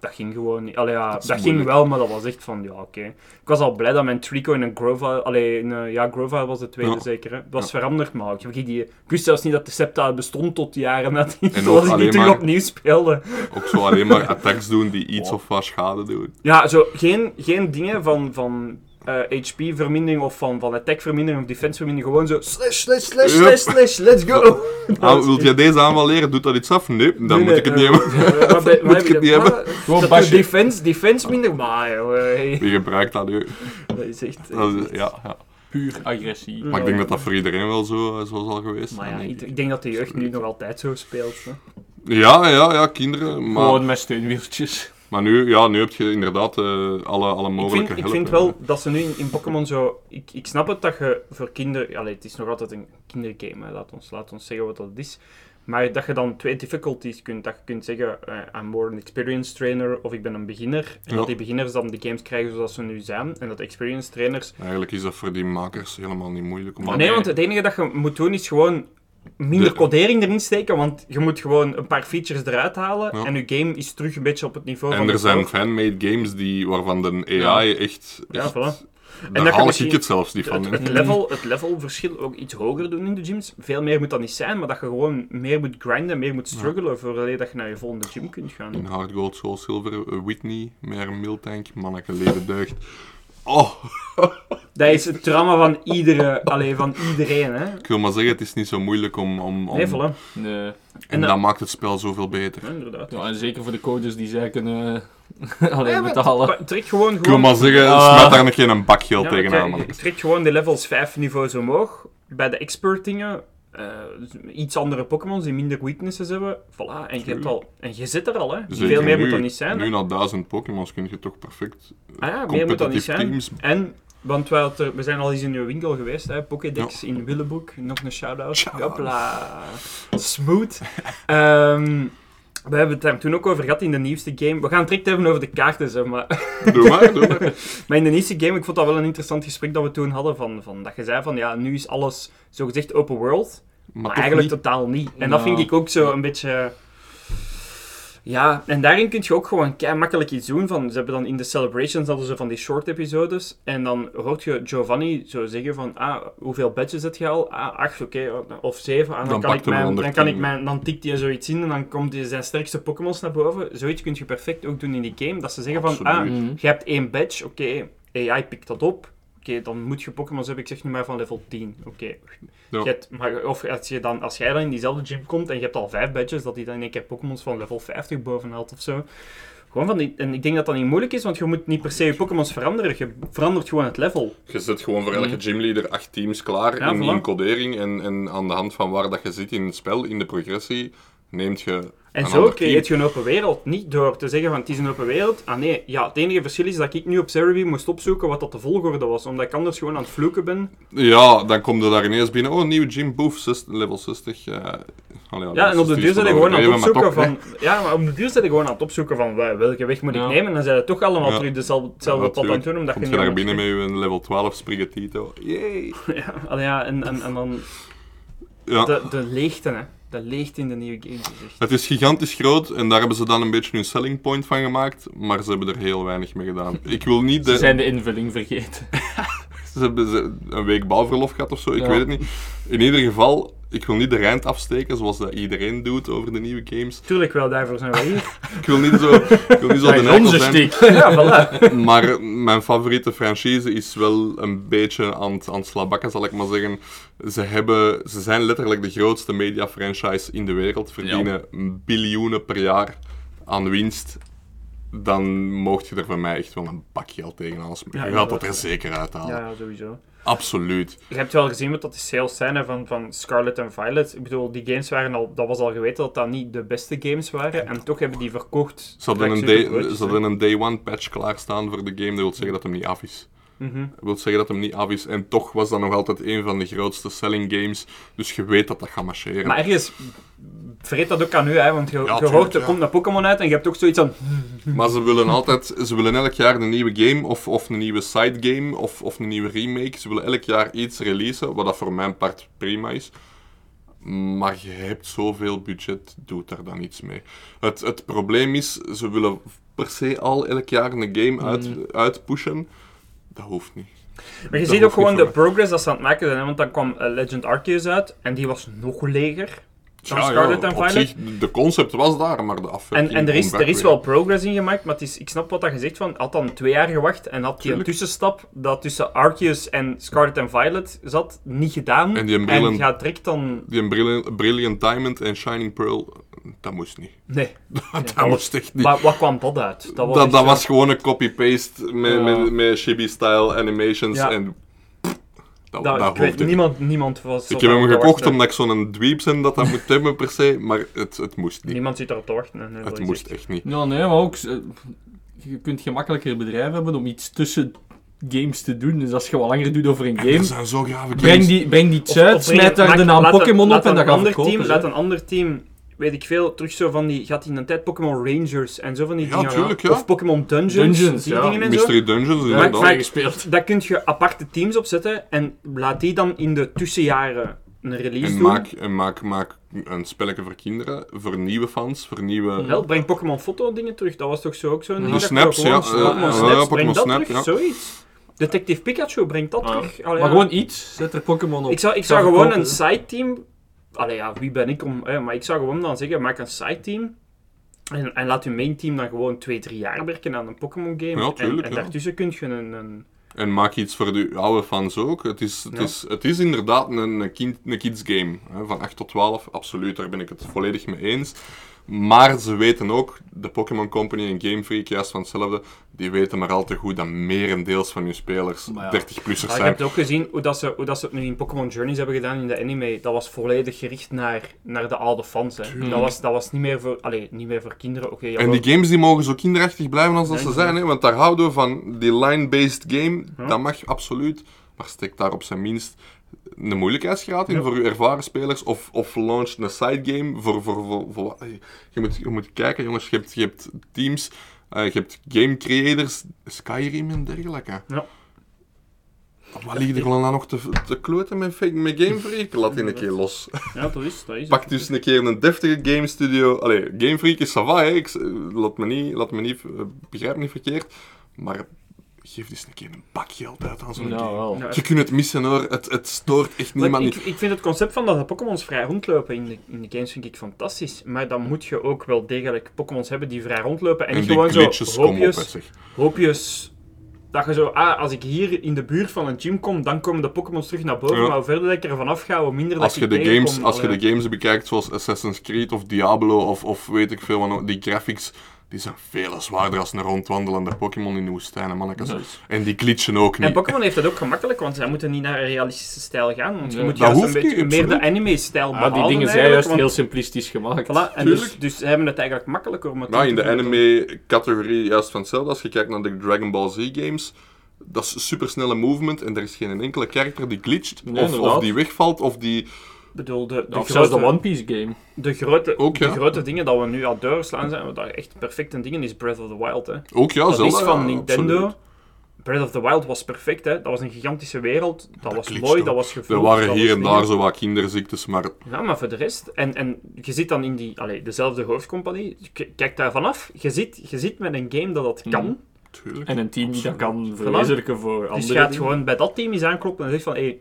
Dat ging gewoon niet. Allee, ja, dat, ging wel, maar dat was echt van, ja, oké. Ik was al blij dat mijn Trico in een Grova... Allee, in, een- ja, Grova was de tweede zeker, hè. Het was veranderd, maar ik, die, ik wist zelfs niet dat de Septa bestond tot jaren nadat ik die alleen terug opnieuw speelde. Ook zo alleen maar attacks doen die iets of wat schade doen. Ja, zo geen, geen dingen van, van eh, HP-vermindering of van, van attack-vermindering of defense-vermindering. Gewoon zo slash, slash, slash, slash, slash, let's go. Ah, wilt jij deze aanval leren? Doet dat iets af? Nee, dan Nee, moet ik het niet nee, hebben. eh, Moet heb ik het niet hebben? Gewoon basje. defense, defense minder, maar joh, hey. Wie gebruikt dat nu? dat is echt... Dat is- ja, ja. Puur agressie. Maar ik denk dat dat voor iedereen wel zo, zo zal geweest Maar ja, ik denk dat de jeugd nu nog altijd zo speelt. Hè. Ja, ja, ja, kinderen. Maar, Gewoon met steunwieltjes. Maar nu, ja, nu heb je inderdaad eh, alle, alle Ik mogelijke vind, ik vind wel dat ze nu in, in Pokémon zo... Ik, ik snap het dat je voor kinderen... Allee, het is nog altijd een kindergame, hè. Laat, ons, laat ons zeggen wat dat is. Maar dat je dan twee difficulties kunt. Dat je kunt zeggen, eh, I'm more an experienced trainer of ik ben een beginner. En Ja. dat die beginners dan de games krijgen zoals ze nu zijn. En dat experienced trainers... Eigenlijk is dat voor die makers helemaal niet moeilijk. Om nee, want het enige dat je moet doen is gewoon minder De- codering erin steken. Want je moet gewoon een paar features eruit halen. Ja. En je game is terug een beetje op het niveau van En er zijn vorige. fan-made games die, waarvan de AI echt... Ja, echt voilà. Daar je haal ik het zelfs niet van. Het, het, level, het levelverschil ook iets hoger doen in de gyms. Veel meer moet dat niet zijn, maar dat je gewoon meer moet grinden, meer moet struggelen voor alleen dat je naar je volgende gym kunt gaan. In Hard Gold, Soul Silver, eh, Whitney, meer Miltank, manneke leven deugd. Oh, Dat is het trauma van, iedere, allee, van iedereen. Hè? ik wil maar zeggen, het is niet zo moeilijk om... om, om Nee, voilà. Nee. En, En dat dat- maakt het spel zoveel beter. Ja, inderdaad. Ja, en zeker voor de codes die zij kunnen eh, alleen Ja, betalen. Trek gewoon, Ik wil gewoon, maar zeggen, Ah. smet daar nog geen bakgeld ja, tegenaan, trek- trek gewoon de levels 5 niveaus omhoog. Bij de expert eh, iets andere Pokémons die minder weaknesses hebben. Voilà, en je, hebt al, en je zit er al. Hè. Zeker Veel meer nu, moet dat niet zijn. hè. Nu na duizend Pokémons kun je toch perfect Ah ja, meer moet dat niet zijn. teams... En, want wij er- we zijn al eens in uw winkel geweest, hè, Pokédex in Willebroek. Nog een shout-out. Hopla. Smooth. Ehm, we hebben het daar toen ook over gehad in de nieuwste game. We gaan het direct even over de kaarten, zeg maar. Doe maar, doe maar. Maar in de nieuwste game, ik vond dat wel een interessant gesprek dat we toen hadden. Van, van, dat je zei van, ja, nu is alles zogezegd open world. Maar, eigenlijk niet. totaal niet. En dat Ja. vind ik ook zo een beetje... Ja, en daarin kun je ook gewoon kei makkelijk iets doen. Van, ze hebben dan in de celebrations hadden ze van die short episodes. En dan hoort je Giovanni zo zeggen van, ah, hoeveel badges heb je al? Ah, acht, oké, of zeven. Ah, dan, Dan kan ik mijn, dan, kan ik mijn, dan tikt hij zoiets in en dan komt hij zijn sterkste Pokémons naar boven. Zoiets kun je perfect ook doen in die game. Dat ze zeggen van, ah, je hebt één badge, oké, AI pikt dat op. Oké, dan moet je Pokémons hebben, ik zeg nu maar van level 10. Oké. Ja. Je hebt- maar Of als, je dan, als jij dan in diezelfde gym komt en je hebt al vijf badges, dat hij dan in één keer Pokémons van level 50 boven haalt of zo. Gewoon van die, en ik denk dat dat niet moeilijk is, want je moet niet per se je Pokémons veranderen. Je verandert gewoon het level. Je zet gewoon voor elke gymleader acht teams klaar Ja, in, in codering. En, en aan de hand van waar dat je zit in het spel, in de progressie, neemt je En zo creëert je een open wereld. Niet door te zeggen van het is een open wereld. Ah nee, ja, het enige verschil is dat ik nu op Cerebi moest opzoeken wat dat de volgorde was. Omdat ik anders gewoon aan het vloeken ben. Ja, dan kom je daar ineens binnen. Oh, nieuwe gym, boef, level 60. eh, allee, Ja, en op de 60 duur zijn gewoon aan het opzoeken toch, van... Ja, maar op de duur zijn je gewoon aan het opzoeken van wel- welke weg moet ik Ja. nemen. En dan zijn het toch allemaal Ja. terug dezelfde, hetzelfde pad aan het doen. Omdat Komt je je daar binnen met je level 12 Sprigatito. Yay! Ja, allee, ja en, en, en dan Ja. de, de leegte, hè. De leegte in de nieuwe games is echt... Het is gigantisch groot en daar hebben ze dan een beetje hun selling point van gemaakt, maar ze hebben er heel weinig mee gedaan. Ik wil niet Ze de... zijn de invulling vergeten. Ze hebben ze een week bouwverlof gehad of zo, ik Ja. weet het niet. In ieder geval, ik wil niet de rijnd afsteken zoals dat iedereen doet over de nieuwe games. Tuurlijk wel, daarvoor zijn we hier. Ik wil niet zo, ik wil niet zo de onze zijn. stiek. ja, voilà. Maar mijn favoriete franchise is wel een beetje aan het, aan het slabakken, zal ik maar zeggen. Ze, hebben, ze zijn letterlijk de grootste media franchise in de wereld. Verdienen biljoenen per jaar aan winst. Dan mocht je er van mij echt wel een bak geld tegenaan smeren. Ja, je gaat dat er zeker uithalen. Ja, ja, sowieso. Absoluut. Je hebt wel gezien wat dat die sales zijn van, van Scarlet en Violet. Ik bedoel, die games waren al... Dat was al geweten dat dat niet de beste games waren. En toch hebben die verkocht. Ze hadden, een day, ze hadden een day one patch klaarstaan voor de game. Dat wil zeggen dat hem niet af is. Dat wil zeggen dat hem niet af is. En toch was dat nog altijd een van de grootste selling games. Dus je weet dat dat gaat marcheren. Maar ergens vreet dat ook aan u, hè, want je, je tuurlijk, hoort, er ja. komt een Pokémon uit en je hebt ook zoiets van... Maar ze willen altijd, ze willen elk jaar een nieuwe game of, of een nieuwe side game of, of een nieuwe remake. Ze willen elk jaar iets releasen, wat dat voor mijn part prima is. Maar je hebt zoveel budget, doet daar dan iets mee. Het, het probleem is, ze willen per se al elk jaar een game uit, uitpushen. Dat hoeft niet. Maar je Dat ziet ook gewoon de progress dat ze aan het maken zijn, hè, want dan kwam eh, Legend Arceus uit en die was nog leger dan Ja, Scarlet ja, en Violet. zich, de concept was daar, maar de En, afwerking en er, is, er is wel progress in gemaakt, maar het is, ik snap wat dat je zegt van, had dan twee jaar gewacht en had die een tussenstap dat tussen Arceus en Scarlet en Violet zat, niet gedaan. En die brillen- en gaat direct dan... Die een Brilliant, Brilliant Diamond en Shining Pearl, dat moest niet. Nee. dat moest echt niet. Waar, waar kwam dat uit? Dat was, Dat, dat was gewoon een copy-paste met, Ja. met, met chibi-style animations Ja. en... pff, Dat, dat, dat ik weet, hoefde. niemand, niemand was... Ik heb hem gekocht omdat ik zo'n dweep ben dat dat moet hebben per se, maar het, het moest niet. Niemand zit erop te wachten. nee, dat Het moest echt- niet. Ja, nee, maar ook... eh, Je kunt gemakkelijker bedrijf hebben om iets tussen games te doen. Dus als je wat langer doet over een game... Zijn zo gave Breng die, breng die iets Of- uit, of breng- smijt daar de naam Pokémon op en dat gaat verkopen. team. Laat een ander team, weet ik veel, terug zo van die... Gaat in een tijd Pokémon Rangers en zo van die Ja, dingen. tuurlijk, ja. Of Pokémon Dungeons, Dungeons, die ja. dingen en zo. Mystery Dungeons, Maar- inderdaad. maar- gespeeld. Daar kun je aparte teams op zetten en laat die dan in de tussenjaren een release En doen. maak, en maak, maak een spelletje voor kinderen, voor nieuwe fans, voor nieuwe... Wel, breng Pokémon foto dingen terug. Dat was toch zo ook zo'n ding? De dat snaps, ja, Pokémon ja, Snaps, ja, breng Pokémon dat Snap, terug, ja. zoiets. Detective Pikachu, breng dat Ja. terug. Allee, Maar ja. gewoon iets, zet er Pokémon op. Ik zou, ik zou gewoon een side-team... Allee, ja, wie ben ik om... hè, maar ik zou gewoon dan zeggen, maak een side-team. En, en laat je main team dan gewoon twee, drie jaar werken aan een Pokémon game. Ja, en, tuurlijk, en ja. daartussen kun je een... een En maak iets voor de oude fans ook. Het is, het is, het is inderdaad een, een, kind, een kids game. Hè, van 8 tot 12, absoluut, daar ben ik het volledig mee eens. Maar ze weten ook, de Pokémon Company en Game Freak, juist van hetzelfde, die weten maar al te goed dat merendeels van hun spelers Maar ja. 30-plussers Ja, je zijn. hebt ook gezien hoe, dat ze, hoe dat ze het nu in Pokémon Journeys hebben gedaan in de anime. Dat was volledig gericht naar, naar de oude fans. Hè. Dat, was, dat was niet meer voor, allee, niet meer voor kinderen. Oké, En die games die mogen zo kinderachtig blijven als dat ze zijn, hè, want daar houden we van. Die line-based game, dat mag absoluut. Maar steek daar op zijn minst een moeilijkheidsgraad in Ja. voor uw ervaren spelers. Of, of launch een sidegame voor, voor, voor, voor... Je moet, je moet kijken, jongens. Je hebt, je hebt teams, eh, je hebt game creators, Skyrim en dergelijke. Ja. Wat ligt er nou nog te, te kloten met, met Game Freak? Laat die een keer los. Ja, dat is, dat is Pak dus een keer een deftige game studio. Allee, Game Freak is sava, hè. Ik, laat me niet, laat me niet, eh, begrijp me niet verkeerd. Maar geef dus een keer een bak geld uit aan zo'n Nou, game. wel. Ja. Je kunt het missen hoor, het, het stoort echt niemand ik, niet. ik vind het concept van dat de Pokémons vrij rondlopen in de, in de games vind ik fantastisch. Maar dan moet je ook wel degelijk Pokémons hebben die vrij rondlopen. En, En niet die gewoon glitches zo op, hoopjes, hoopjes... Dat je zo, ah, als ik hier in de buurt van een gym kom, dan komen de Pokémons terug naar boven. Ja. Maar hoe verder dat ik er vanaf ga, hoe minder Als dat je, ik de games, als je de games bekijkt zoals Assassin's Creed of Diablo of, of weet ik veel, die graphics, die zijn veel zwaarder als een rondwandelende Pokémon in de woestijn, hè, mannetjes. Dus- En die glitchen ook En niet. Pokémon heeft dat ook gemakkelijk, want zij moeten niet naar een realistische stijl gaan. Want je Ja. moet Dat juist hoeft een beetje niet, meer de anime-stijl Ah, behouden. die dingen zijn juist heel simplistisch gemaakt. Voilà, en dus, Tuurlijk. dus ze hebben het eigenlijk makkelijker om het Nou, in de anime-categorie juist van hetzelfde. Als je kijkt naar de Dragon Ball Z games, dat is supersnelle movement en er is geen enkele character die glitcht, Nee, of, die wegvalt, of die... Ik bedoel, de, de Of zelfs de grote- One Piece game. De grote, Ook, ja. de grote dingen dat we nu aan doorslaan zijn, wat daar echt perfecte dingen is Breath of the Wild. Hè. Ook ja, dat Zelda, is van ja, Nintendo. absoluut. Breath of the Wild was perfect, hè. dat was een gigantische wereld, dat, was mooi, ook. dat was gevuld. Er waren hier en dingen. daar zo wat kinderziektes, maar Ja, maar voor de rest, en, en je zit dan in die, allee, dezelfde hoofdcompagnie, kijk daar vanaf, je zit, je zit met een game dat dat kan, tuurlijk. En een team die dat kan verwezenlijken voor dus andere je gaat dingen. gewoon bij dat team eens aankloppen en zegt van, hé, hey,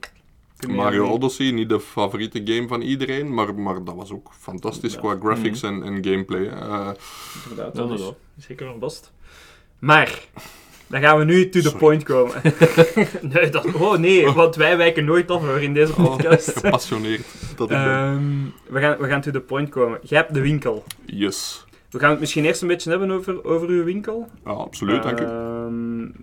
Mario Odyssey, niet de favoriete game van iedereen, maar, maar dat was ook fantastisch qua graphics Mhm. en, en gameplay. Eh, Inderdaad, dat is inderdaad. zeker een bast. Maar, dan gaan we nu to the point komen. nee, dat, oh nee, want wij wijken nooit af hoor in deze podcast. gepassioneerd dat ik ben. Ehm, we, gaan, we gaan to the point komen. Jij hebt de winkel. Yes. We gaan het misschien eerst een beetje hebben over, over uw winkel. Ja, absoluut, dank u.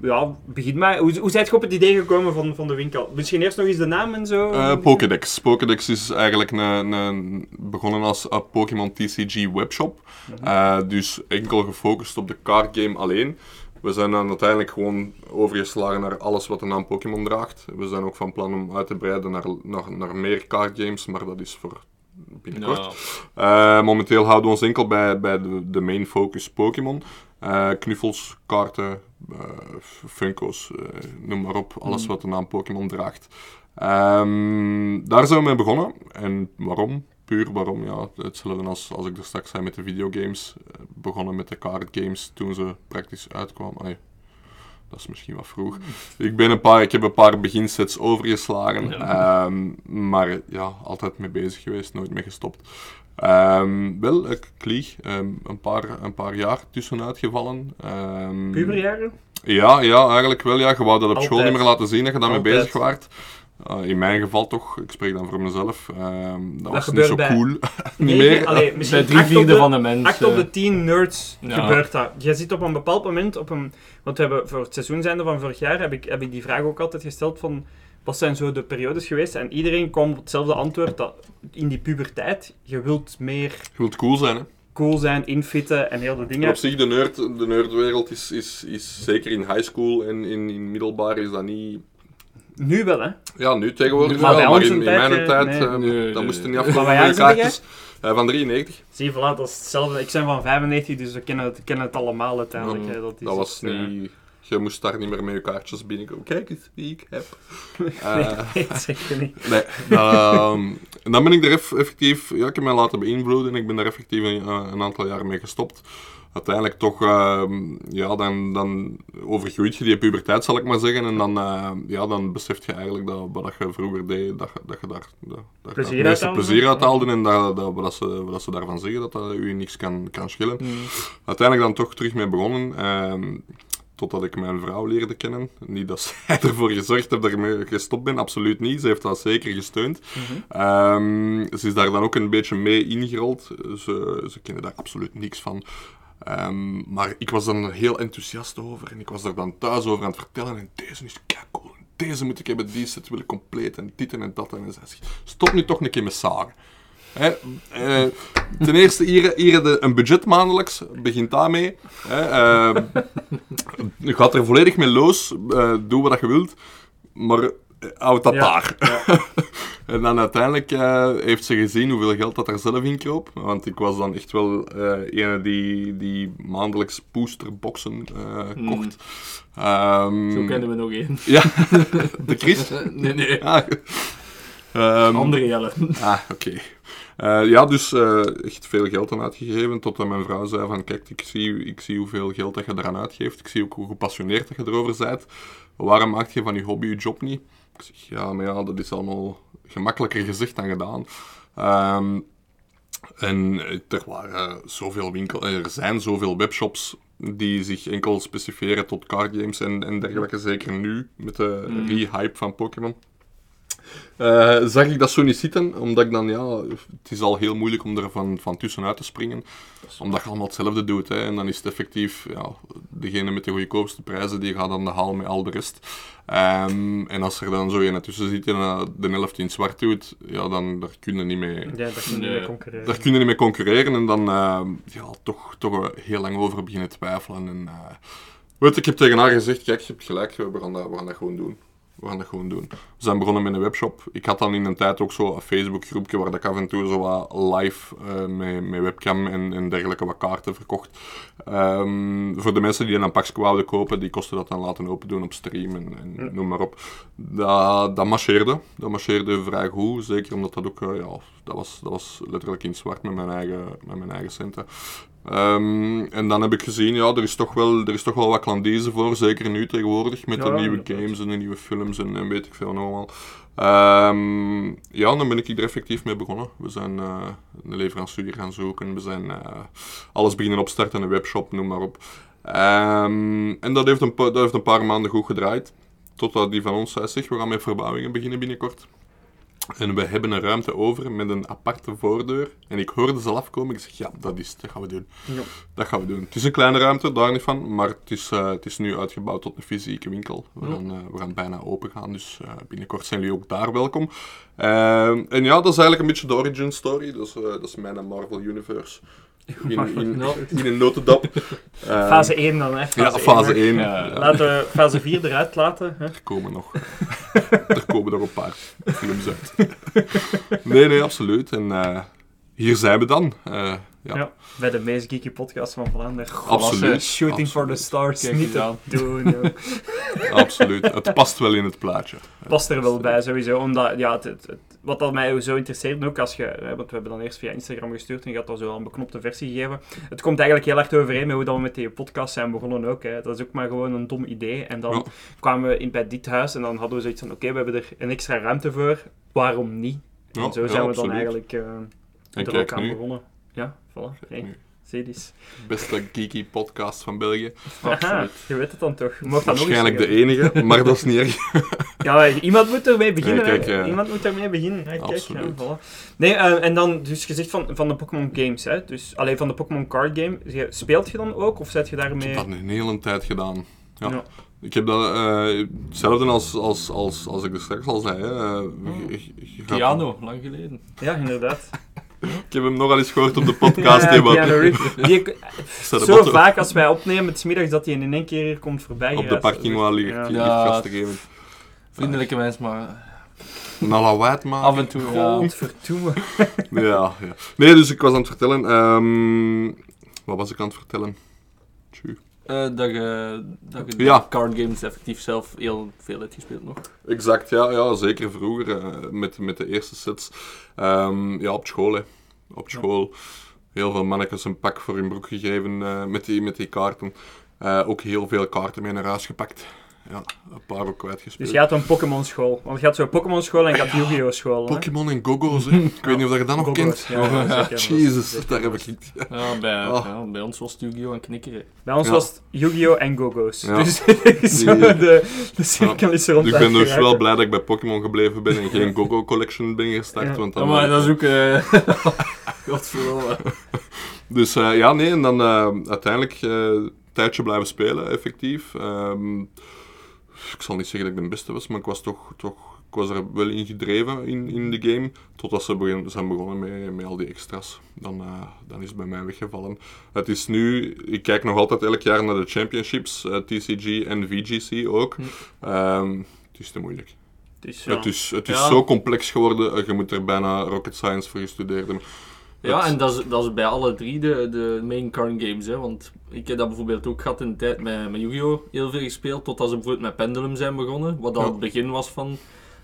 Ja, begin maar. Hoe, hoe zijt je op het idee gekomen van, van de winkel? Misschien eerst nog eens de naam en zo? Eh, Pokédex. Pokédex is eigenlijk een, een, begonnen als een Pokémon TCG webshop. Eh, dus enkel gefocust op de card game alleen. We zijn dan uiteindelijk gewoon overgeslagen naar alles wat de naam Pokémon draagt. We zijn ook van plan om uit te breiden naar, naar, naar meer card games, maar dat is voor binnenkort. Eh, momenteel houden we ons enkel bij, bij de, de main focus Pokémon. Knuffels, kaarten, Funko's, eh, noem maar op. Alles wat de naam Pokémon draagt. Ehm, daar zijn we mee begonnen. En waarom? Puur waarom? Ja, hetzelfde als, als ik er straks zei met de videogames. Eh, begonnen met de kaartgames toen ze praktisch uitkwamen. Dat is misschien wat vroeg. Ik, ben een paar, ik heb een paar beginsets overgeslagen. Ehm, maar ja, altijd mee bezig geweest, nooit mee gestopt. Ehm, wel, ik klieg ehm, een, paar, een paar jaar tussenuit gevallen. Ehm, Puberjaren? ja, ja, eigenlijk wel. Ja. Je wou dat op school niet meer laten zien dat je daarmee Altijd. bezig waart. Uh, in mijn geval toch, ik spreek dan voor mezelf, ehm, dat, was niet zo bij cool. niet Nee, meer. allee, misschien Bij drie vierde de- van de mensen. Acht op de tien nerds Ja. gebeurt dat. Je zit op een bepaald moment op een... Want we hebben voor het seizoen zijnde van vorig jaar heb ik, heb ik die vraag ook altijd gesteld van... Wat zijn zo de periodes geweest? En iedereen kwam op hetzelfde antwoord dat in die puberteit, je wilt meer Je wilt cool zijn, hè. cool zijn, infitten en heel de En dingen. op zich, de, nerd, de nerdwereld is, is, is zeker in high school en in, in middelbaar is dat niet... Nu wel, hè? Ja, nu tegenwoordig Maar wel, in, mijn tijd, nee. eh, Nee, dat moest er niet afkomen kaartjes. Eh, van 93. Zie je, voilà, dat is hetzelfde. Ik ben van 95, dus we kennen het, kennen het allemaal uiteindelijk. Hè. Dat, is Dat was eh, niet... Je moest daar niet meer met je kaartjes binnenkomen. Kijk eens wie ik heb. Eh, nee, zeker niet. Nee, ehm, en dan ben ik er eff- effectief, ja, ik heb mij laten beïnvloeden en ik ben daar effectief een, eh, een aantal jaar mee gestopt. Uiteindelijk toch, ehm, ja, dan, dan overgroeit je die puberteit, zal ik maar zeggen. En dan, eh, ja, dan besef je eigenlijk dat wat je vroeger deed, dat, je- dat je daar, dat, dat Plezier het meeste plezier uit haalde. En dat, dat, wat, ze, wat ze daarvan zeggen, dat dat u niks kan, kan schillen. Uiteindelijk dan toch terug mee begonnen. ehm, Totdat ik mijn vrouw leerde kennen. Niet dat zij ervoor gezorgd heeft dat ik gestopt ben, absoluut niet. Ze heeft dat zeker gesteund. Ehm, ze is daar dan ook een beetje mee ingerold. Ze, ze kennen daar absoluut niks van. Ehm, maar ik was dan heel enthousiast over en ik was er dan thuis over aan het vertellen. En deze is cool. Deze moet ik hebben, die set wil ik compleet en dit en dat. En zij zegt, stop nu toch een keer met zagen. Hè, eh, ten eerste, hier, hier een budget maandelijks, begint daarmee. Hè, eh, je gaat er volledig mee los, eh, doe wat je wilt. Maar Houd dat Ja, daar. en dan uiteindelijk eh, heeft ze gezien hoeveel geld dat er zelf in kroop. Want ik was dan echt wel eh ene die, die maandelijks boosterboxen eh, Mm. kocht. Ehm, Zo kennen we nog één. Ja, de Chris? Nee, nee. Ah, ehm, Andere Jelle. Ah, oké. Eh, ja, dus eh, echt veel geld aan uitgegeven. Totdat mijn vrouw zei van, kijk, ik zie, ik zie hoeveel geld dat je eraan uitgeeft. Ik zie ook hoe gepassioneerd dat je erover bent. Waarom maak je van je hobby je job niet? Ik zeg, ja, maar ja, dat is allemaal gemakkelijker gezegd dan gedaan. Ehm, en er waren zoveel winkels, er zijn zoveel webshops die zich enkel specifieren tot cardgames en, en dergelijke. Zeker nu, met de Mm. rehype van Pokémon. Eh, zag ik dat zo niet zitten, omdat ik dan, ja, het is al heel moeilijk om er van, van tussenuit te springen. Omdat je allemaal hetzelfde doet, hè. En dan is het effectief, ja, degene met de goedkoopste prijzen, die gaat aan de haal met al de rest. Ehm, en als er dan zo een tussen zit en eh, de helft in zwart doet, ja, dan daar kun je niet mee... Ja, daar kun je niet mee concurreren. Daar kun je niet mee concurreren en dan eh, ja, toch, toch heel lang over beginnen twijfelen. En, eh, weet, je, ik heb tegen haar gezegd, kijk, je hebt gelijk, we gaan dat, we gaan dat gewoon doen. We gaan dat gewoon doen. We zijn begonnen met een webshop. Ik had dan in een tijd ook zo een Facebook groepje waar ik af en toe zo wat live eh, met, met webcam en, en dergelijke wat kaarten verkocht. Ehm, voor de mensen die een pakje wouden kopen, die kosten dat dan laten open doen op stream en, en noem maar op. Dat, dat marcheerde. Dat marcheerde vrij goed. Zeker omdat dat ook, eh, ja, dat was, dat was letterlijk in zwart met mijn eigen, met mijn eigen centen. Ehm, en dan heb ik gezien, ja, er is toch wel, er is toch wel wat voor, zeker nu tegenwoordig, met de nieuwe inderdaad. games en de nieuwe films en, en weet ik veel nog allemaal. Ehm, ja, dan ben ik er effectief mee begonnen. We zijn eh, een leverancier gaan zoeken, we zijn eh, alles beginnen opstarten, een webshop, noem maar op. Ehm, en dat heeft, een dat heeft een paar maanden goed gedraaid, totdat die van ons zei, zeg, we gaan met verbouwingen beginnen binnenkort. En we hebben een ruimte over met een aparte voordeur. En ik hoorde ze al afkomen. Ik zeg, ja, dat is het. Dat gaan we doen. Ja. Dat gaan we doen. Het is een kleine ruimte, daar niet van. Maar het is, eh, het is nu uitgebouwd tot een fysieke winkel. We, Ja. gaan, eh, we gaan bijna open gaan. Dus eh, binnenkort zijn jullie ook daar welkom. Ehm, en ja, dat is eigenlijk een beetje de origin story. Eh, dat is mijn Marvel Universe. In, in, in een notendop. Ehm, Fase 1 dan, hè? ja, fase hè. 1. Laten we fase 4 eruit laten. Hè? Er komen nog. er komen nog een paar films uit. nee, nee, absoluut. En eh, hier zijn we dan. Eh, ja. Ja. bij de meest geeky podcast van Vlaanderen. Absoluut. Shooting for the stars. Kijk niet te aan. doen. Absoluut. Het past wel in het plaatje. Past er wel bij, sowieso. Omdat, ja, het, het, het- wat dat mij zo interesseert, ook als je... Hè, want we hebben dan eerst via Instagram gestuurd en je had daar zo al een beknopte versie gegeven. Het komt eigenlijk heel erg overeen met hoe dat we met die podcast zijn begonnen ook. Hè. Dat is ook maar gewoon een dom idee. En dan Ja. kwamen we in bij dit huis en dan hadden we zoiets van, oké, we hebben er een extra ruimte voor. Waarom niet? Ja, en zo ja, zijn we absoluut. dan eigenlijk eh, En er ook aan nu. begonnen. Ja, voilà. Hey, zie eens. Beste geeky podcast van België. Aha, je weet het dan toch. Dat Waarschijnlijk de enige, maar dat is niet erg. Ja, iemand moet ermee beginnen. Ja, kijk, hè. ja. Iemand moet ermee beginnen. hè. Kijk, Absoluut. ja, voilà. Nee, en dan dus gezegd van, van de Pokémon games. Hè. Dus alleen van de Pokémon card game. Speelt je dan ook of zet je Ik daarmee... heb dat een hele tijd gedaan. Ja. Ja. Ik heb dat eh, hetzelfde als, als, als, als ik er straks al zei. Hè. Eh, gaat- Piano, lang geleden. Ja, inderdaad. Ik heb hem nogal eens gehoord op de podcast. Ja, hè, maar- Keanu Reeves. Die, zo vaak als wij opnemen, het middags dat hij in één keer hier komt voorbij. Op de parking waar Ja. ligt Ja. geven. Vriendelijke mens, maar Nalawaat maken. af en toe. Ja. Godverdomme. Ja, ja. Nee, dus ik was aan het vertellen. ehm, wat was ik aan het vertellen? Eh, dat je, dat je de Ja. card games effectief zelf heel veel hebt gespeeld nog. Exact, ja, ja zeker vroeger eh, met, met de eerste sets. Ehm, ja, op school, hè. Op school. Heel veel mannetjes een pak voor hun broek gegeven eh, met, die, met die kaarten. Ook heel veel kaarten mee naar huis gepakt. Ja, een paar ook kwijtgespeeld. Dus je had een Pokémon school. Want je had zo'n Pokémon school en je had Yu-Gi-Oh school. Pokémon en Gogo's, hè. Ik weet niet of je dat nog kent. ja. Jezus, daar heb ik... Ja, bij, Oh. ja, bij ons was het Yu-Gi-Oh! en knikkeren. Bij ons Ja. was het Yu-Gi-Oh! en Go-Go's. Ja. Dus de, de cirkel is rond Ik ben dus wel blij dat ik bij Pokémon gebleven ben en geen Gogo Collection ben gestart. Ja. Want Ja, dan maar dat is ook... eh Godverdomme. Dus eh, ja, nee, en dan eh, uiteindelijk eh, een tijdje blijven spelen, effectief. Ehm, ik zal niet zeggen dat ik de beste was, maar ik was toch, toch ik was er wel in gedreven in, in de game. Totdat ze begin, zijn begonnen met, met al die extra's. Dan, eh, dan is het bij mij weggevallen. Het is nu, ik kijk nog altijd elk jaar naar de championships, eh, TCG en VGC ook. Ehm, het is te moeilijk. Het is, het is Ja. zo complex geworden, eh, je moet er bijna rocket science voor gestudeerd hebben. Ja, Het- en dat is, dat is bij alle drie de, de main card games. Hè? Want ik heb dat bijvoorbeeld ook gehad in de tijd met, met Yu-Gi-Oh! heel veel gespeeld. Totdat ze bijvoorbeeld met Pendulum zijn begonnen. Wat dan Ja. het begin was van.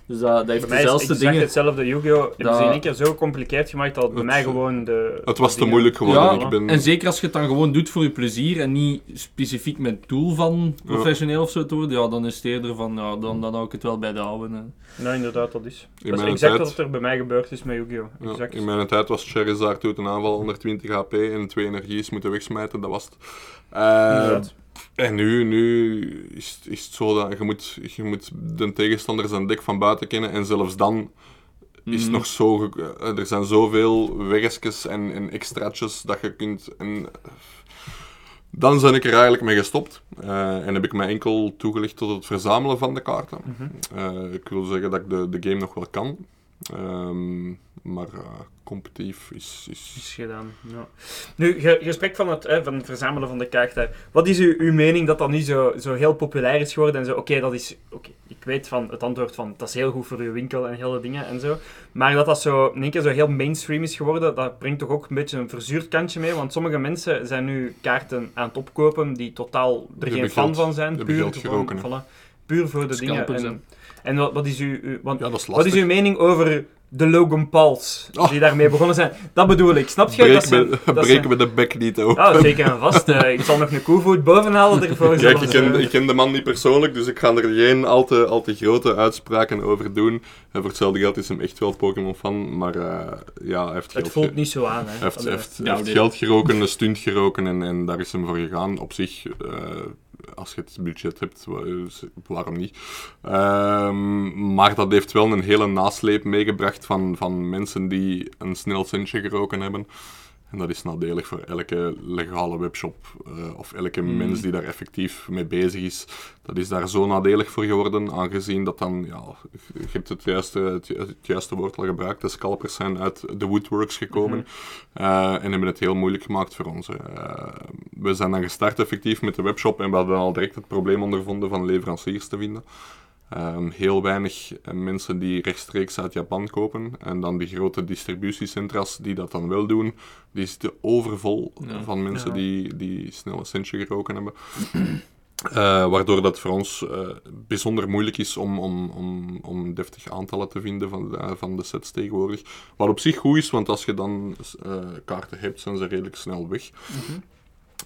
Dus dat, dat heeft dezelfde dingen. hetzelfde Yu-Gi-Oh! Hebben Dat- ze in één keer zo gecompliceerd gemaakt dat het bij mij gewoon de... Het was te dingen- moeilijk geworden. Ja, ik ben, en zeker als je het dan gewoon doet voor je plezier en niet specifiek met het doel van professioneel of zo te worden, ja, dan is het eerder van, ja, dan, dan hou ik het wel bij de oude. Nee, inderdaad, dat is. In dat is mijn exact tijd- wat er bij mij gebeurd is met Yu-Gi-Oh! ja, in mijn tijd was Charizard doet een aanval onder 20 HP en twee energies moeten wegsmijten, dat was het. Eh, Inderdaad. En nu, nu is, is het zo dat je moet, je moet de tegenstander zijn dek van buiten kennen en zelfs dan is Mhm. nog zo... eh, Er zijn zoveel weggetjes en, en extraatjes dat je kunt... En, eh, dan ben ik er eigenlijk mee gestopt. Eh, en heb ik mij enkel toegelicht tot het verzamelen van de kaarten. Eh, ik wil zeggen dat ik de, de game nog wel kan. Ehm, maar eh, competitief is... is... is gedaan. Ja. Nu, ge- gesprek van het, hè, van het verzamelen van de kaarten. Wat is uw, uw mening dat dat nu zo, zo heel populair is geworden? En zo, oké, dat is... Oké, ik weet van het antwoord van, dat is heel goed voor uw winkel en hele dingen en zo. Maar dat dat zo in één keer zo heel mainstream is geworden, dat brengt toch ook een beetje een verzuurd kantje mee. Want sommige mensen zijn nu kaarten aan het opkopen die totaal er geen fan van zijn. Puur, geld gewoon, geroken, hè. voilà, puur voor de Scalpers, dingen. En, en wat, wat is uw... uw- want, Ja, is wat is uw mening over de Logan Pauls Oh. die daarmee begonnen zijn? Dat bedoel ik, snap je? Breek dat me, zijn- me de bek niet open. Ja, zeker en vast. Eh, ik zal nog een koevoet bovenhalen ervoor. Kijk, ik ken, eh. ik ken de man niet persoonlijk, dus ik ga er geen al te, al te grote uitspraken over doen. En voor hetzelfde geld is hem echt wel Pokémon-fan, maar eh, ja, hij heeft Het geld voelt ge- niet zo aan, hè. Hij heeft, geld geroken, een stunt geroken en, en daar is hem voor gegaan. Op zich, eh, als je het budget hebt, wa- waarom niet? Ehm, maar dat heeft wel een hele nasleep meegebracht van, van mensen die een snel centje geroken hebben. En dat is nadelig voor elke legale webshop eh, of elke mens die daar effectief mee bezig is. Dat is daar zo nadelig voor geworden, aangezien dat dan, ja, je hebt het juiste, het, ju- het juiste woord al gebruikt, de scalpers zijn uit de woodworks gekomen eh, en hebben het heel moeilijk gemaakt voor ons. Eh, we zijn dan gestart effectief met de webshop en we hadden al direct het probleem ondervonden van leveranciers te vinden. Ehm, heel weinig eh, mensen die rechtstreeks uit Japan kopen. En dan die grote distributiecentra's die dat dan wel doen, die zitten overvol Ja. van mensen Ja. die, die snel een centje geroken hebben. Eh, waardoor dat voor ons eh, bijzonder moeilijk is om, om, om, om deftig aantallen te vinden van de, van de sets tegenwoordig. Wat op zich goed is, want als je dan eh, kaarten hebt, zijn ze redelijk snel weg.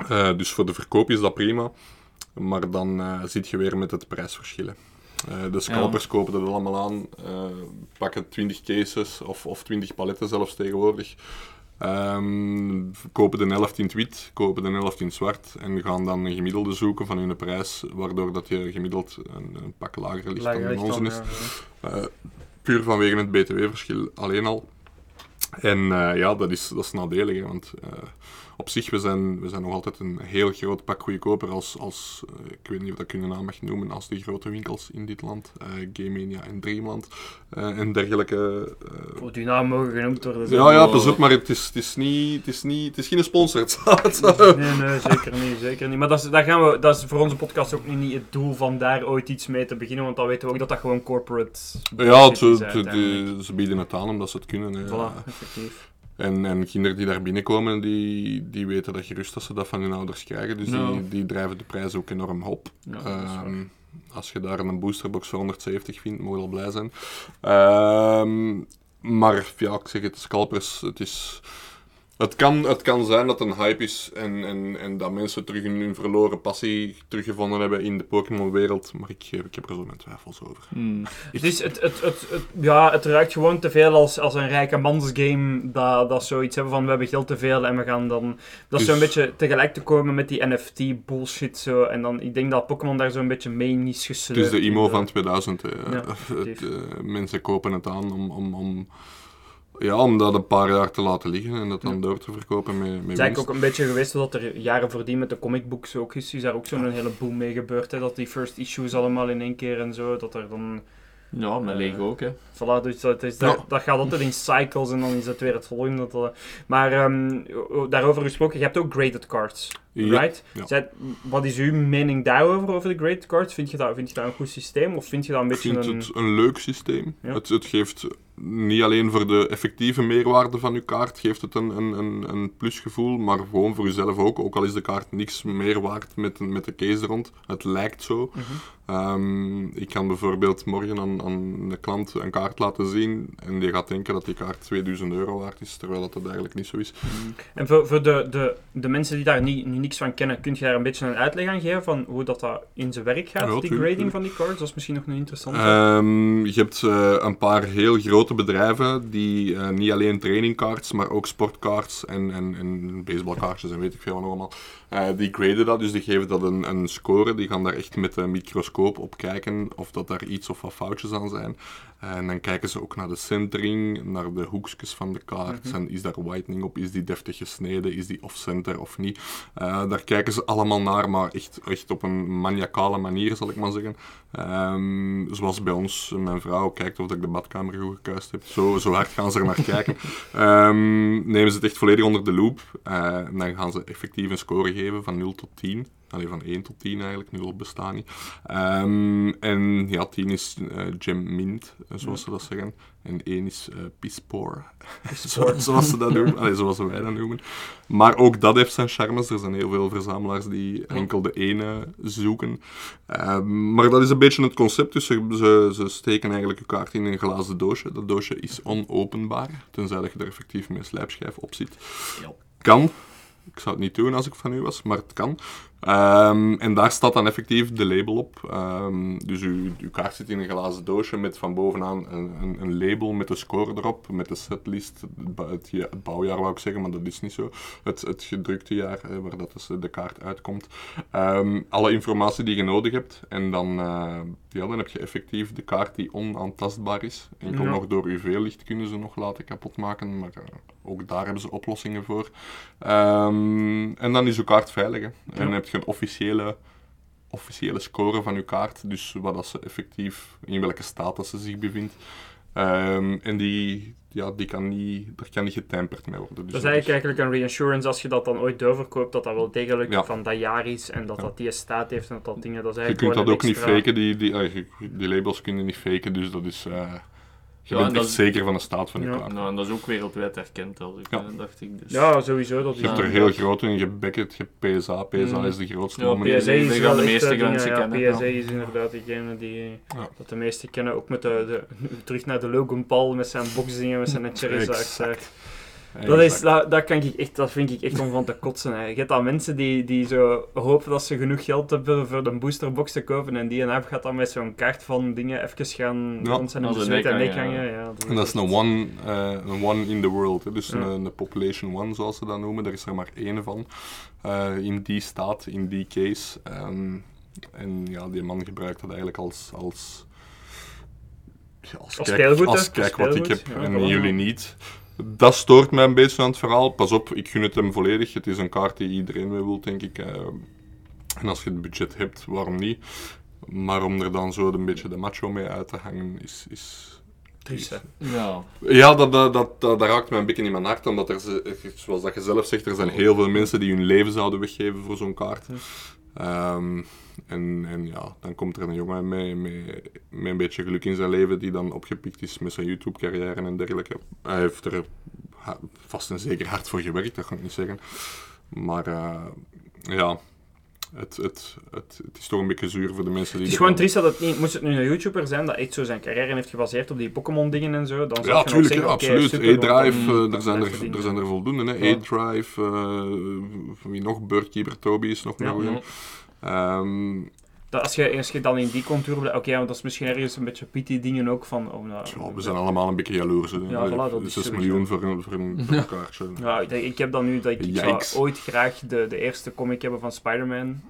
Eh, dus voor de verkoop is dat prima. Maar dan eh, zit je weer met het prijsverschillen. De scalpers kopen dat allemaal aan, eh, pakken 20 cases of, of 20 paletten zelfs tegenwoordig. Ehm, kopen de helft in het wit, kopen de helft in het zwart en gaan dan een gemiddelde zoeken van hun prijs, waardoor dat je gemiddeld een, een pak lager ligt Lager dan ligt onze is. ja. Eh, puur vanwege het btw-verschil alleen al. En ja, dat is, dat is nadelig, hè, want op zich, we zijn, we zijn nog altijd een heel groot pak goedkoper als, als eh, ik weet niet of dat ik hun naam mag noemen, als die grote winkels in dit land, eh Game Mania en Dreamland eh, en dergelijke. eh, Voor die naam mogen genoemd worden. ja, ja, pas op, maar het is, het is, niet, het is, niet, het is geen sponsored. Nee, nee, zeker niet, zeker niet. Maar dat is, daar gaan we, dat is voor onze podcast ook niet het doel van daar ooit iets mee te beginnen, want dan weten we ook dat dat gewoon corporate Ja, het, is uiteindelijk. ze bieden het aan omdat ze het kunnen. hè. Voilà, effectief. En, en kinderen die daar binnenkomen, die, die weten dat gerust dat ze dat van hun ouders krijgen. Dus die, die drijven de prijs ook enorm op. Ja. Ehm, als je daar een boosterbox voor 170 vindt, moet je wel blij zijn. Ehm, maar ja, ik zeg het, scalpers, het is... Het kan, het kan zijn dat het een hype is en, en, en dat mensen terug hun, hun verloren passie teruggevonden hebben in de Pokémon-wereld, maar ik, ik heb er zo mijn twijfels over. Hmm. Het, is, het, het, het, het- ja, het ruikt gewoon te veel als, als een rijke mansgame. Dat, dat zoiets hebben van we hebben geld te veel en we gaan dan. Dat is Dus- zo'n beetje tegelijk te komen met die NFT-bullshit. Zo. En dan, ik denk dat Pokémon daar zo'n beetje mee is Het gesleurd. is de IMO van 2000. eh, Ja, het, effectief. eh, mensen kopen het aan om, om, om, ja, om dat een paar jaar te laten liggen en dat dan door te verkopen met, met Het is winst. eigenlijk ook een beetje geweest dat er jaren voordien met de comicbooks ook is. Is daar ook zo'n hele boom mee gebeurd. Hè? Dat die first issues allemaal in één keer en zo. Dat er dan Ja, met Lego ook, hè. Voilà, dus dat, is, dat, dat gaat altijd in cycles en dan is het weer het volgende. Dat, eh, maar ehm, daarover gesproken, je hebt ook graded cards, Ja, right? ja. Zij- wat is uw mening daarover, over de graded cards? Vind je, dat, vind je dat een goed systeem of vind je dat een Ik beetje vind een... het een leuk systeem. Ja. Het, het geeft niet alleen voor de effectieve meerwaarde van uw kaart, geeft het een, een, een, een plusgevoel, maar gewoon voor uzelf ook. Ook al is de kaart niks meer waard met, met de case rond. Het lijkt zo. Mhm. Ehm, ik kan bijvoorbeeld morgen aan, aan een klant een kaart laten zien en die gaat denken dat die kaart 2000 euro waard is, terwijl dat, dat eigenlijk niet zo is. En voor, voor de, de, de mensen die daar niet, niet niks van kennen, kun je daar een beetje een uitleg aan geven van hoe dat, dat in zijn werk gaat, Ja, die tuurlijk, grading van die cards? Dat is misschien nog een interessante. Ehm, je hebt eh, een paar heel grote bedrijven die eh, niet alleen trainingcards, maar ook sportcards en, en, en baseballkaartjes en weet ik veel allemaal. Eh, die graden dat, dus die geven dat een, een score. Die gaan daar echt met een microscoop op kijken of dat daar iets of wat foutjes aan zijn. En dan kijken ze ook naar de centering, naar de hoekjes van de kaart. Mhm. En is daar whitening op? Is die deftig gesneden? Is die off-center of niet? Eh, daar kijken ze allemaal naar, maar echt, echt op een maniacale manier, zal ik maar zeggen. Ehm, zoals bij ons, mijn vrouw kijkt of dat ik de badkamer goed gekuist heb. Zo, zo hard gaan ze er naar kijken. Ehm, nemen ze het echt volledig onder de loep. Eh, en dan gaan ze effectief een score geven van 0 tot 10. Allee, van 1 tot 10 eigenlijk, 0 bestaat niet. Ehm, en ja, 10 is eh gem mint, eh, zoals ze dat zeggen. En 1 is eh piss poor, Zo- zoals ze dat noemen. Allee, zoals wij dat noemen. Maar ook dat heeft zijn charmes. Er zijn heel veel verzamelaars die enkel de ene zoeken. Ehm, maar dat is een beetje het concept. Dus ze, ze, ze steken eigenlijk je kaart in een glazen doosje. Dat doosje is onopenbaar, tenzij dat je er effectief met een slijpschijf op zit. Kan. Ik zou het niet doen als ik van u was, maar het kan. Ehm, en daar staat dan effectief de label op. Ehm, dus uw, uw kaart zit in een glazen doosje met van bovenaan een, een, een label met de score erop, met de setlist, het, bou- het, ja- het bouwjaar wou ik zeggen, maar dat is niet zo. Het, het gedrukte jaar, eh, waar dat dus de kaart uitkomt. Ehm, alle informatie die je nodig hebt. En dan, eh, ja, dan heb je effectief de kaart die onaantastbaar is. Enkel Ja. nog door UV-licht kunnen ze nog laten kapotmaken, maar eh, ook daar hebben ze oplossingen voor. En dan is uw kaart veilig. hè. En heb je een officiële, officiële score van uw kaart, dus wat dat ze effectief, in welke staat dat ze zich bevindt. Ehm, en die, ja, die kan niet, daar kan niet getemperd mee worden. Dus dat is eigenlijk, eigenlijk een reassurance als je dat dan ooit doorverkoopt, dat dat wel degelijk Ja. van dat jaar is en dat dat die staat heeft en dat dat dingen, dat is Je eigenlijk kunt dat ook niet faken, die, die, je- die labels kun je niet faken, dus dat is... eh, je Ja, bent en echt zeker van de staat van je Ja. Nou, en dat is ook wereldwijd erkend, als ik, Ja. eh, dacht ik. Dus. Ja, sowieso. Dat Je hebt er heel groot in, je hebt Beckett, je hebt PSA. PSA Mm. is de grootste. Ja. PSA is wel de meeste eh, mensen ja, kennen, PSA ja. is inderdaad degene die Ja. dat de meesten kennen. Ook met de, de, terug naar de Logan Paul met zijn boxdingen, met zijn Charizard. Dat, is, dat, dat, kan ik echt, dat vind ik echt om van te kotsen. Hè. Je hebt dan mensen die, die zo hopen dat ze genoeg geld hebben voor een boosterbox te kopen en die een app gaat dan met zo'n kaart van dingen even gaan Ja, rond zijn de en nek hangen, ja. Ja, dat En dat is een one, eh, een one in the world. Hè. Dus Ja. een, een population one, zoals ze dat noemen. Daar is er maar één van. eh, in die staat, in die case. Ehm, en ja, die man gebruikt dat eigenlijk als... als ja, als, Als kijk, als wat ik heb ja, en jullie niet. Dat stoort mij een beetje aan het verhaal. Pas op, ik gun het hem volledig. Het is een kaart die iedereen mee wil, denk ik. eh. en als je het budget hebt, waarom niet? Maar om er dan zo een beetje de macho mee uit te hangen, is... is Triest. Ja. ja, dat, dat, dat, dat, dat raakt me een beetje in mijn hart, omdat er, zoals dat je zelf zegt, er zijn heel veel mensen die hun leven zouden weggeven voor zo'n kaart. Ehm, en, en ja, dan komt er een jongen met, met, met een beetje geluk in zijn leven, die dan opgepikt is met zijn YouTube-carrière en dergelijke. Hij heeft er vast en zeker hard voor gewerkt, dat kan ik niet zeggen. Maar eh, ja, het, het, het, het is toch een beetje zuur voor de mensen die... Het is gewoon triest dat het niet... Moest het nu een YouTuber zijn dat echt zo zijn carrière heeft gebaseerd op die Pokémon-dingen en zo, dan zou Ja, je nog tuurlijk, zeggen, ja, oké, absoluut. dan- A-Drive, eh, er, zijn er, verdienen. er zijn er voldoende. Hè. Ja. A-Drive, eh, wie nog? Birdkeeper Toby is nog een Ja. goeie. Ehm, Dat als, je, als je dan in die contour blijft... Oké, want dat is misschien ergens een beetje pity dingen ook van... Oh, nou, ja, we zijn allemaal een beetje jaloers. hè. Ja, voilà, dat is 6 sowieso. miljoen voor een, voor een, voor een kaartje. Ja, ik, heb dan nu dat ik, ik zou ooit graag de, de eerste comic hebben van Spider-Man.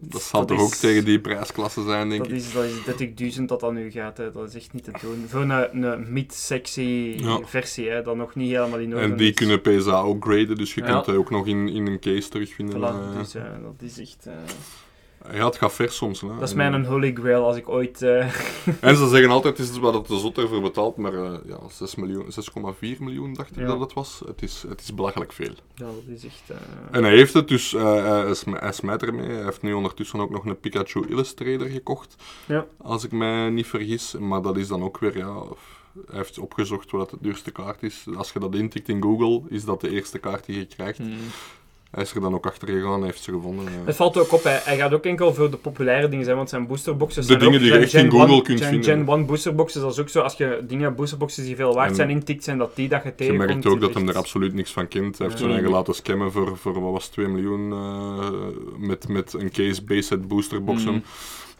Dat zal dat toch is- ook tegen die prijsklasse zijn, denk Dat ik. is, dat is 30.000 dat dat nu gaat, hè. dat is echt niet te doen. Voor een, een mid-sexy Ja. versie, hè, dat nog niet helemaal in orde En die is. kunnen PSA ook graden, dus je Ja. kunt dat ook nog in, in een case terugvinden. Voilà, eh. dus eh, dat is echt... eh, Ja, het gaat ver soms. Hè. Dat is mijn holy grail als ik ooit... eh, En ze zeggen altijd, het is wat de zot ervoor betaalt, maar eh, ja, 6 miljoen, 6,4 miljoen dacht ik Ja. dat het was. Het is, het is belachelijk veel. ja, dat is echt... eh, En hij heeft het dus, hij, hij smijt ermee. Hij heeft nu ondertussen ook nog een Pikachu Illustrator gekocht. Ja. Als ik mij niet vergis. Maar dat is dan ook weer, ja... Hij heeft opgezocht wat het duurste kaart is. Als je dat intikt in Google, is dat de eerste kaart die je krijgt. Hij is er dan ook achter gegaan en heeft ze gevonden. Het valt ook op, hij, hij gaat ook enkel voor de populaire dingen zijn, want zijn boosterboxes De zijn dingen ook, die je echt in Gen Google 1 kunt vinden. Gen 1 boosterboxes, dat is ook zo, als je dingen, boosterboxes die veel waard En zijn intikt, zijn dat die dat je Je tegenkomt. merkt ook dat hij echt- er absoluut niks van kent. Hij heeft zijn eigen laten scammen voor, voor wat was het, 2 miljoen eh, met, met een case base set boosterboxen. Mm.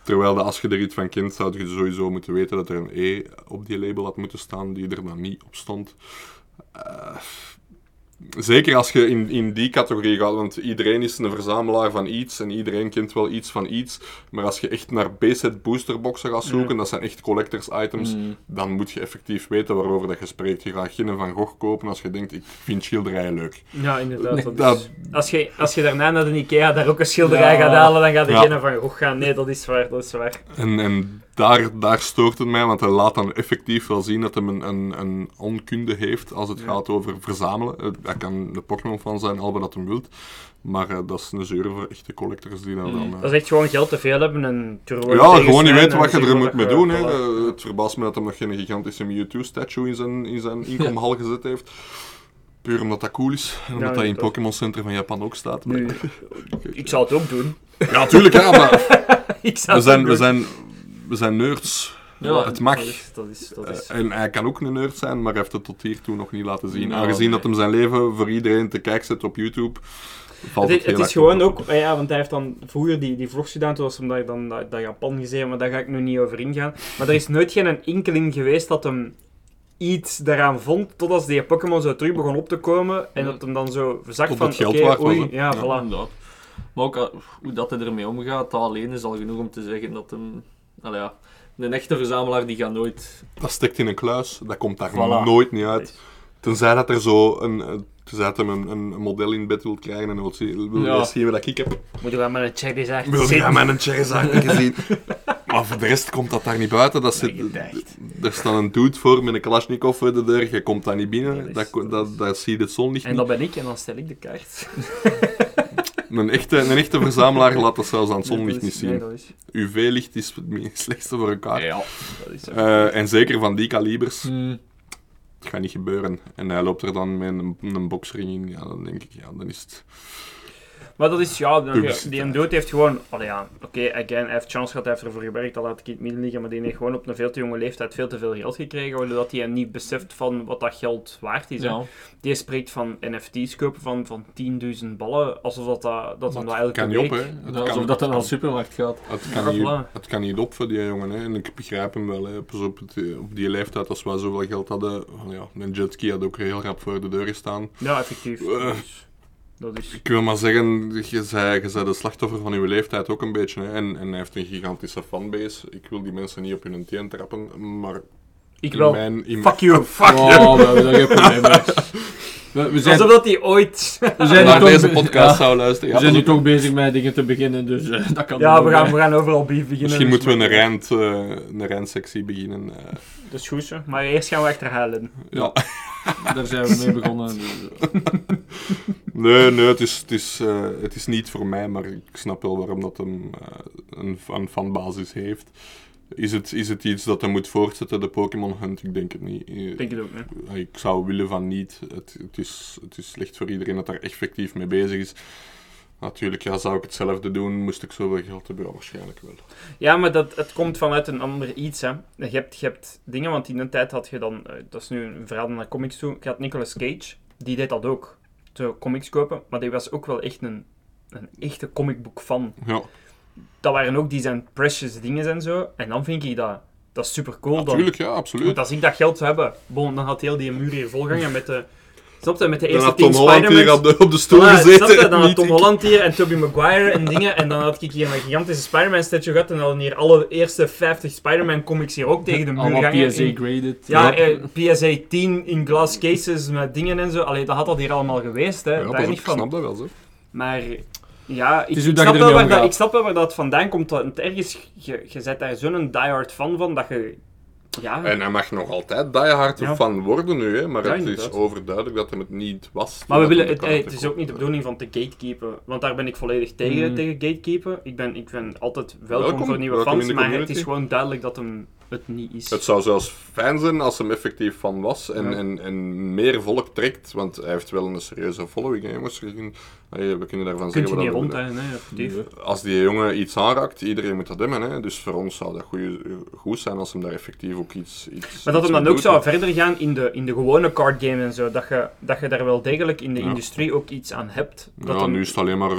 Terwijl dat als je er iets van kent, zou je sowieso moeten weten dat er een E op die label had moeten staan, die er dan niet op stond. Eh, zeker als je in, in die categorie gaat, want iedereen is een verzamelaar van iets en iedereen kent wel iets van iets. Maar als je echt naar B-set boosterboxen gaat zoeken, Ja. dat zijn echt collectors items, Mm. dan moet je effectief weten waarover dat je spreekt. Je gaat geen Van Gogh kopen als je denkt, ik vind schilderijen leuk. Ja, inderdaad. Dat is- als, je, als je daarna naar de Ikea daar ook een schilderij Ja. gaat halen, dan gaat Ja. degene van Gogh gaan. Nee, dat is waar, dat is waar. En, en daar, daar stoort het mij, want hij laat dan effectief wel zien dat hij een, een, een onkunde heeft als het Ja. gaat over verzamelen. Eh, Hij kan een Pokémon fan zijn, al wat dat hem wilt. Maar eh, dat is een zeur voor echte collectors die daar dan... eh, Dat is echt gewoon geld te veel hebben en ja, gewoon niet weten wat je er moet mee doen. Hè. Eh, het verbaast me dat hij nog geen gigantische Mewtwo-statue in zijn, in zijn inkomhal gezet heeft. Puur omdat dat cool is. En omdat dat in het. Pokémon Center van Japan ook staat. Maar- ik zou het ook doen. Ja, tuurlijk, ja, maar ik zou we het zijn, we zijn, we zijn nerds. Ja, het mag. Dat is, dat is, dat is. Eh, en hij kan ook een nerd zijn, maar hij heeft het tot hiertoe nog niet laten zien. Nou, Aangezien nee. dat hem zijn leven voor iedereen te kijken zet op YouTube, valt Het, het, het is op. gewoon ook, eh, ja, want hij heeft dan vroeger die, die vlogs gedaan, toen was hem daar dan dat, dat Japan gezien, maar daar ga ik nu niet over ingaan. Maar er is nooit geen enkeling geweest dat hem iets daaraan vond, tot als die Pokémon zo terug begon op te komen en dat hem dan zo zag Tot van, het geld oké, waard was, oei, ja, Ja. voilà. Inderdaad. Maar ook uh, hoe dat hij ermee omgaat, dat alleen is al genoeg om te zeggen dat hem... Allee, ja, een echte verzamelaar die gaat nooit... Dat steekt in een kluis, dat komt daar Voilà. nooit niet uit. Tenzij dat er zo een, eh, tenzij dat hem een, een model in bed wil krijgen en wil zien, wil Ja. je zien wat ik heb. Moet je wel met een cherry zeggen. Wil je met een Charizard gezien? Maar voor de rest komt dat daar niet buiten. Dat zit, er staat een dude voor met een Kalashnikov voor de deur, je komt daar niet binnen, Dat is- dat, dat dat, dat, zie je het zonlicht En dat ben ik, en dan stel ik de kaart. Een echte, een echte verzamelaar laat dat zelfs aan het Nee, zonlicht niet zien. UV-licht is het slechtste voor een kaart. Ja. Dat is Eh, en zeker van die kalibers, Mm. het gaat niet gebeuren. En hij loopt er dan met een, een boxring in, ja, dan denk ik, ja, dan is het... Maar dat is, ja, dan- die een dood heeft gewoon, allee ja, oké, again, hij heeft chance gehad, hij heeft ervoor gewerkt, dat laat ik in het midden liggen, maar die heeft gewoon op een veel te jonge leeftijd veel te veel geld gekregen, waardoor hij niet beseft van wat dat geld waard is. Ja. Die spreekt van NFT's kopen van, van 10.000 ballen, alsof dat, dat, dat hem dat eigenlijk kan niet op, hè. Het Ja, kan- alsof dat dan naar de supermarkt gaat. Het Ja, kan, niet, voilà. het kan niet op voor die jongen. Hè. En ik begrijp hem wel. Hè. Pas op, het, op die leeftijd, als wij zoveel geld hadden... van Ja, een jetski had ook heel rap voor de deur gestaan. Ja, effectief. Eh. Dat is... Ik wil maar zeggen, je zei, je zei de slachtoffer van uw leeftijd ook een beetje. Hè. En, en hij heeft een gigantische fanbase. Ik wil die mensen niet op hun teen trappen, maar... Ik wel. Mijn, in Fuck you, fuck Oh, you. daar geen probleem. We, we zijn, Alsof dat hij ooit... we zijn naar toch deze be- podcast ja, zou luisteren. we zijn nu toch bezig met dingen te beginnen, dus eh, dat kan Ja, we gaan, we gaan overal beef beginnen. Misschien dus moeten we een, rijnd, eh, een beginnen. eh. Dat is goed, zo. Maar eerst gaan we achterhalen. ja. Daar zijn we mee begonnen. Dus. Nee, nee, het is, het, is, eh, het is niet voor mij, maar ik snap wel waarom dat hem eh, een, een fanbasis heeft. Is het, is het iets dat hij moet voortzetten, de Pokémon Hunt? Ik denk het niet. Eh, Ik denk het ook, hè. Ik zou willen van niet. Het, het, is, het is slecht voor iedereen dat daar effectief mee bezig is. Natuurlijk, ja, zou ik hetzelfde doen, moest ik zoveel geld hebben? Ja, waarschijnlijk wel. Ja, maar dat, het komt vanuit een ander iets. Hè. Je, hebt, je hebt dingen, want in een tijd had je dan, eh, dat is nu een verhaal naar comics toe, je had Nicolas Cage, die deed dat ook. Zo comics kopen, maar die was ook wel echt een, een echte comicboek fan. Ja, Dat waren ook die zijn precious dingen en zo. En dan vind ik dat, dat is super cool. natuurlijk, ja, absoluut. Want als ik dat geld zou hebben, bon, dan had heel die muur hier volgangen met de... Snap je, met de Dan eerste had Tom Holland hier op de, op de stoel Voilà, gezeten. snap je? en Dan had Tom. Holland hier en Tobey Maguire en dingen. En dan had ik hier een gigantische Spider-Man-statue gehad. En dan hadden hier alle eerste 50 Spider-Man-comics hier ook tegen de muur Allemaal gangen. PSA graded. Ja, eh, PSA 10 in glass cases met dingen en zo. Allee, dat had dat hier allemaal geweest, hè. Ja, Daar niet ik van. snap dat wel, zo. Maar Ja, ik, snap wel waar dat, ik snap wel waar dat vandaan komt. Want ergens, je, je bent daar zo'n diehard fan van dat je... Ja, En hij mag nog altijd diehard Ja. van worden nu, hè, maar Ja, het is overduidelijk dat hij het niet was. maar we willen, het, hem het is ook niet de bedoeling van te gatekeepen. Want daar ben ik volledig tegen, Mm. tegen gatekeepen. Ik ben, ik ben altijd welkom, Welkom, voor nieuwe welkom fans, maar het is gewoon duidelijk dat hem het niet is. Het zou zelfs fijn zijn als hem effectief van was en, Ja. en, en meer volk trekt, want hij heeft wel een serieuze following, hè, jongens. We kunnen- daarvan je zeggen niet wat rond, effectief. Als die jongen iets aanraakt, iedereen moet dat hebben. Hè. Dus voor ons zou dat goeie- goed zijn als hem daar effectief ook iets. iets Maar dat hem dan ook doet, zou hè. verder gaan in de, in de gewone card game en zo. Dat je, dat je daar wel degelijk in de Ja. industrie ook iets aan hebt. Dat Ja, hem- nu is het alleen maar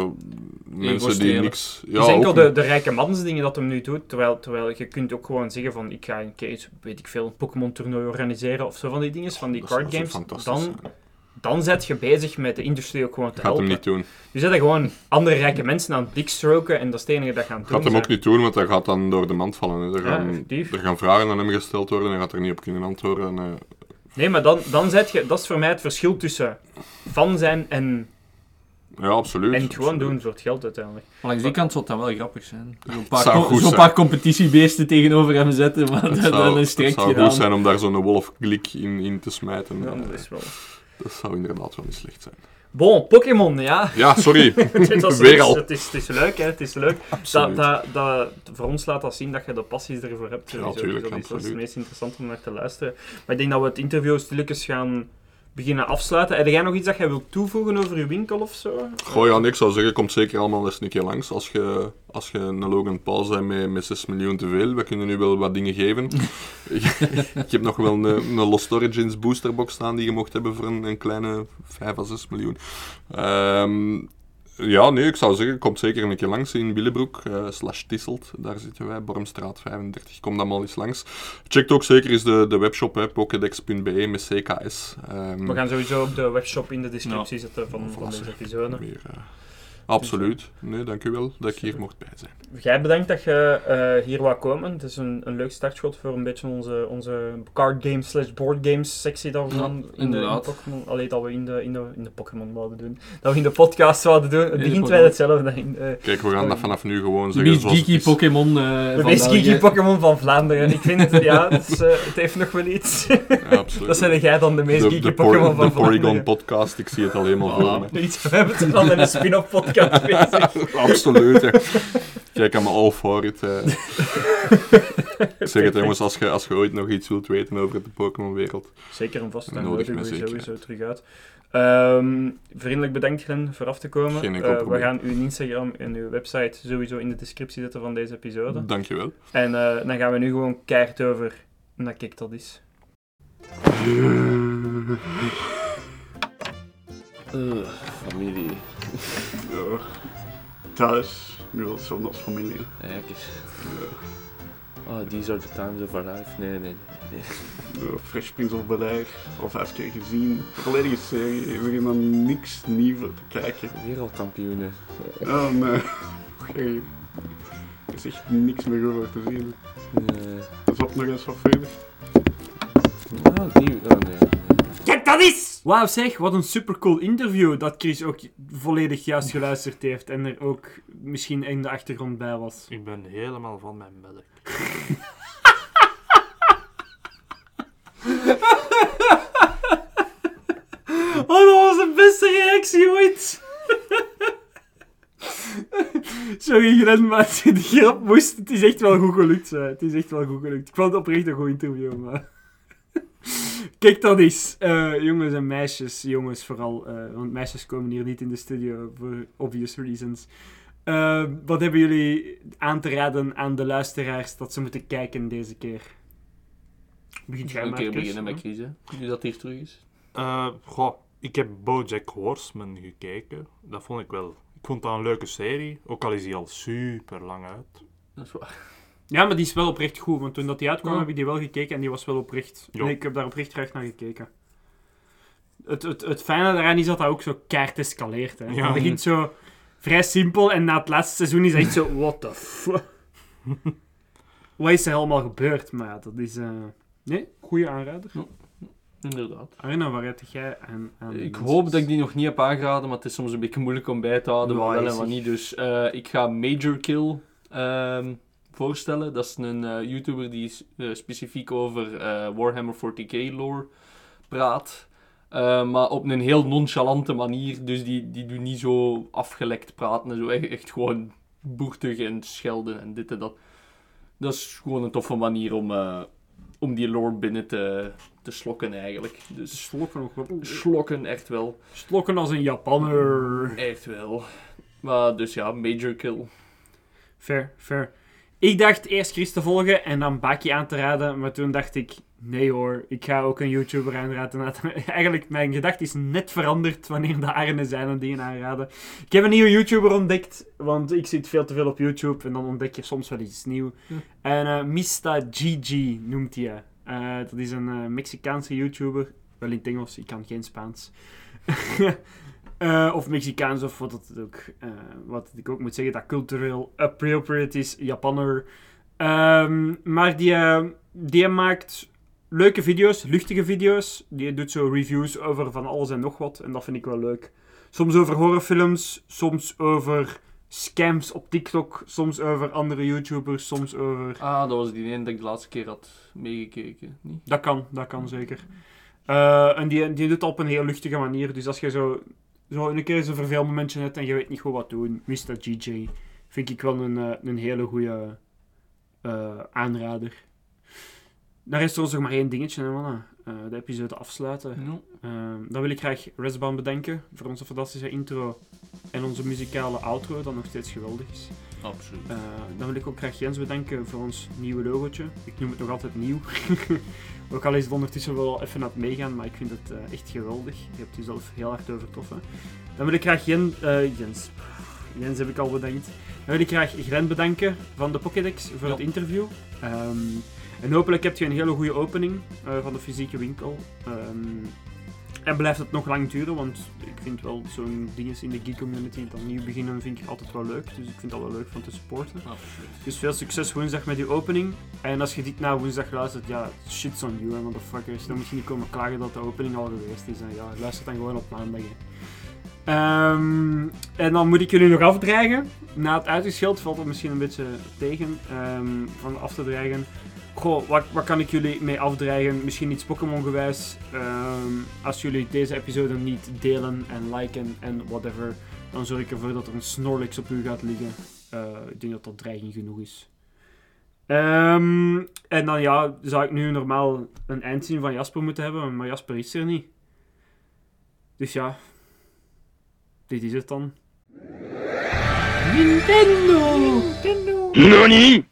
mensen die niks. Het Ja, is enkel ook de, niet. de rijke mansdingen dat hem nu doet. Terwijl, terwijl je kunt ook gewoon zeggen van ik ga een keer, weet ik veel, een Pokémon toernooi organiseren of zo van die dingen, van die Dat card games. Dan, zijn. dan zet je bezig met de industrie ook gewoon te Gaat hem helpen. niet doen. Je zet er gewoon andere rijke mensen aan het blikstroken en dat is het enige dat gaan doen. Gaat hem ook niet doen, want hij gaat dan door de mand vallen. Er, gaan, er gaan vragen aan hem gesteld worden en hij gaat er niet op kunnen antwoorden. En, eh, Nee, maar dan, dan zet je, dat is voor mij het verschil tussen fan zijn en, ja, absoluut. en het gewoon absoluut. doen voor het geld uiteindelijk. Maar langs die kant zou het dan wel grappig zijn. Zo'n paar, zou co- goed zo'n zijn. paar competitiebeesten tegenover hem zetten, maar Het dan, zou, een het goed zijn om daar zo'n wolfklik in, in te smijten. Ja, dat is wel... dat zou inderdaad wel niet slecht zijn. Bon, Pokémon, ja. Ja, sorry. Het was- Weer al. Het is, het is leuk, hè. Het is leuk. Dat, Absoluut. dat, dat, voor ons laat dat zien dat je de passies ervoor hebt. sowieso. tuurlijk, Dus dat, is, dat het meest interessant om naar te luisteren. Maar ik denk dat we het interview stilletjes gaan beginnen afsluiten. Heb jij nog iets dat jij wilt toevoegen over je winkel of zo? Goh, ja, ik zou zeggen, komt zeker allemaal eens een keer langs. Als je, als je een Logan Paul bent met, met 6 miljoen te veel, we kunnen nu wel wat dingen geven. ik heb nog wel een, een Lost Origins boosterbox staan die je mocht hebben voor een, een kleine 5 à 6 miljoen. Ehm, ja, nee, ik zou zeggen, komt zeker een keer langs in Willebroek, eh, slash Tisselt. Daar zitten wij, Bormstraat 35. Kom dan maar eens langs. Check ook zeker eens de, de webshop, hè, pokédex.be met CKS. Ehm, We gaan sowieso ook de webshop in de descriptie zetten van, van Voilà, deze episode. Weer, eh, absoluut. Nee, dank u wel dat ik hier mocht bij zijn. Jij bedankt dat je eh, hier wou komen. Het is een, een leuk startschot voor een beetje onze, onze card games slash board games sectie dat we Ja, dan in de, in de. Allee, dat we in de, in, de, in de Pokémon wouden doen. Dat we in de podcast zouden doen. Het de begint wel hetzelfde. In, eh, Kijk, we gaan dat vanaf nu gewoon De zeggen meest zoals het geeky. Pokémon eh de van meest geeky Pokémon van Vlaanderen. Ik vind het, ja, het, is, eh, het heeft nog wel iets. Ja, absoluut. dat zijn jij dan de meest de, geeky de, Pokémon van de Porygon Vlaanderen. podcast, ik zie het al helemaal voor me. Iets, we hebben het al met een spin-off podcast bezig. Absoluut, ja. Kijk, I'm all for it. eh. ik zeg het jongens, als je, als je ooit nog iets wilt weten over de Pokémon-wereld. Zeker en vast. Dan Nodig we zeker sowieso terug uit. Ehm, vriendelijk bedankt Glenn voor af te komen. Geen enkel Eh, we gaan uw Instagram en uw website sowieso in de descriptie zetten van deze episode. Dankjewel. En eh, dan gaan we nu gewoon keihard over naar Kijk dat is. familie. Ja. Thuis, nu zo'n als familie. Kijk eens. Oh, these are the times of our life. Nee, nee, nee. nee. Ja, Fresh Prince of Bel-Air, al vijf keer gezien. Volledige serie, er is helemaal niks nieuws te kijken. Wereldkampioenen. Oh nee. Oké. Er is echt niks meer over te zien. Nee. Dat is wat nog eens wat verder. Oh, die... Oh, nee. Kijk dat is! Wauw zeg, wat een supercool interview dat Chris ook volledig juist geluisterd heeft en er ook misschien in de achtergrond bij was. Ik ben helemaal van mijn melk. Oh, dat was de beste reactie ooit! Sorry Glenn, maar die grap moest, het is echt wel goed gelukt. hè. Het is echt wel goed gelukt. Ik vond het oprecht een goed interview, maar... Kijk dat eens, eh, jongens en meisjes, jongens vooral, eh, want meisjes komen hier niet in de studio voor obvious reasons. Eh, wat hebben jullie aan te raden aan de luisteraars dat ze moeten kijken deze keer? Begint jij Een keer beginnen met hè? kiezen. Nu dat hier terug is. Eh, goh, ik heb BoJack Horseman gekeken. Dat vond ik wel... Ik vond dat een leuke serie, ook al is die al super lang uit. Dat is waar. Ja, maar die is wel oprecht goed, want toen dat die uitkwam Ja. heb ik die wel gekeken en die was wel oprecht. Ja. Nee, ik heb daar oprecht graag naar gekeken. Het, het, het fijne daaraan is dat dat ook zo keihard escaleert. Hè. Ja. Het begint zo vrij simpel en na het laatste seizoen is het echt zo, what the fuck. Wat is er allemaal gebeurd? Maar ja, dat is... eh, Nee, goede aanrader. Inderdaad. Arno, waar heb jij aan, aan Ik mensen? hoop dat ik die nog niet heb aangeraden, maar het is soms een beetje moeilijk om bij te houden, Ja, wat wel en wat niet. Dus eh, ik ga Major Kill ehm, voorstellen. Dat is een eh, YouTuber die eh, specifiek over eh, Warhammer 40k lore praat. Maar op een heel nonchalante manier. Dus die, die doet niet zo afgelekt praten en zo. Echt, echt gewoon boertig en schelden en dit en dat. Dat is gewoon een toffe manier om, om die lore binnen te, te slokken eigenlijk. Dus Slokken nog wel. slokken echt wel. Slokken als een Japanner. Echt wel. Maar dus ja, Major Kill. Fair, fair. Ik dacht eerst Chris te volgen en dan Baki aan te raden, maar toen dacht ik, nee hoor, ik ga ook een YouTuber aanraden. Eigenlijk, mijn gedachte is net veranderd wanneer de Arne zijn en dingen aanraden. Ik heb een nieuwe YouTuber ontdekt, want ik zit veel te veel op YouTube en dan ontdek je soms wel iets nieuws. Hm. En eh Mista Gigi noemt hij. eh. dat is een eh, Mexicaanse YouTuber, wel in het Engels, ik kan geen Spaans. Eh, of Mexicaans, of wat het ook. eh, wat ik ook moet zeggen, dat cultureel appropriate is, Japanner. Ehm, maar die, eh, die maakt leuke video's, luchtige video's. Die doet zo reviews over van alles en nog wat. En dat vind ik wel leuk. Soms over horrorfilms, soms over scams op TikTok, soms over andere YouTubers, soms over... Ah, dat was die ene dat ik de laatste keer had meegekeken. Niet? Dat kan, dat kan zeker. En die, die doet het op een heel luchtige manier. Dus als je zo, zo een keer zo'n verveelmomentje hebt en je weet niet goed wat doen, Mr. GJ, vind ik wel een, eh, een hele goede eh, aanrader. Daar is trouwens nog maar één dingetje, hè, mannen. Eh, de episode afsluiten. Ehm, dan wil ik graag Resbaum bedanken voor onze fantastische intro en onze muzikale outro, dat nog steeds geweldig is. Absoluut. Dan wil ik ook graag Jens bedanken voor ons nieuwe logootje. Ik noem het nog altijd nieuw. ook al is het ondertussen wel even aan het meegaan, maar ik vind het eh, echt geweldig. Je hebt jezelf heel hard overtroffen. Dan wil ik graag Jen, eh, Jens. Jens heb ik al bedankt. Dan wil ik graag Glenn bedanken van de Pokédex voor Ja. het interview. Ehm, en hopelijk heb je een hele goede opening eh, van de fysieke winkel. Ehm, en blijft het nog lang duren, want ik vind wel zo'n dingen in de geek community dat nieuw beginnen vind ik altijd wel leuk. Dus ik vind dat wel leuk van te supporten. Absoluut. Dus veel succes woensdag met je opening. En als je dit na woensdag luistert, ja, shit's on you, hè, motherfuckers. Dan moet je niet komen klagen dat de opening al geweest is. En ja, luister dan gewoon op maandag. Ehm, en dan moet ik jullie nog afdreigen. Na het uitgescheld valt het misschien een beetje tegen ehm, van af te dreigen. Goh, wat, wat kan ik jullie mee afdreigen? Misschien iets Pokémon-gewijs. Ehm, als jullie deze episode niet delen en liken en whatever, dan zorg ik ervoor dat er een Snorlax op u gaat liggen. Eh, ik denk dat dat dreiging genoeg is. Ehm, en dan ja, zou ik nu normaal een eindzin van Jasper moeten hebben, maar Jasper is er niet. Dus ja, dit is het dan. Nintendo! Nintendo! NANI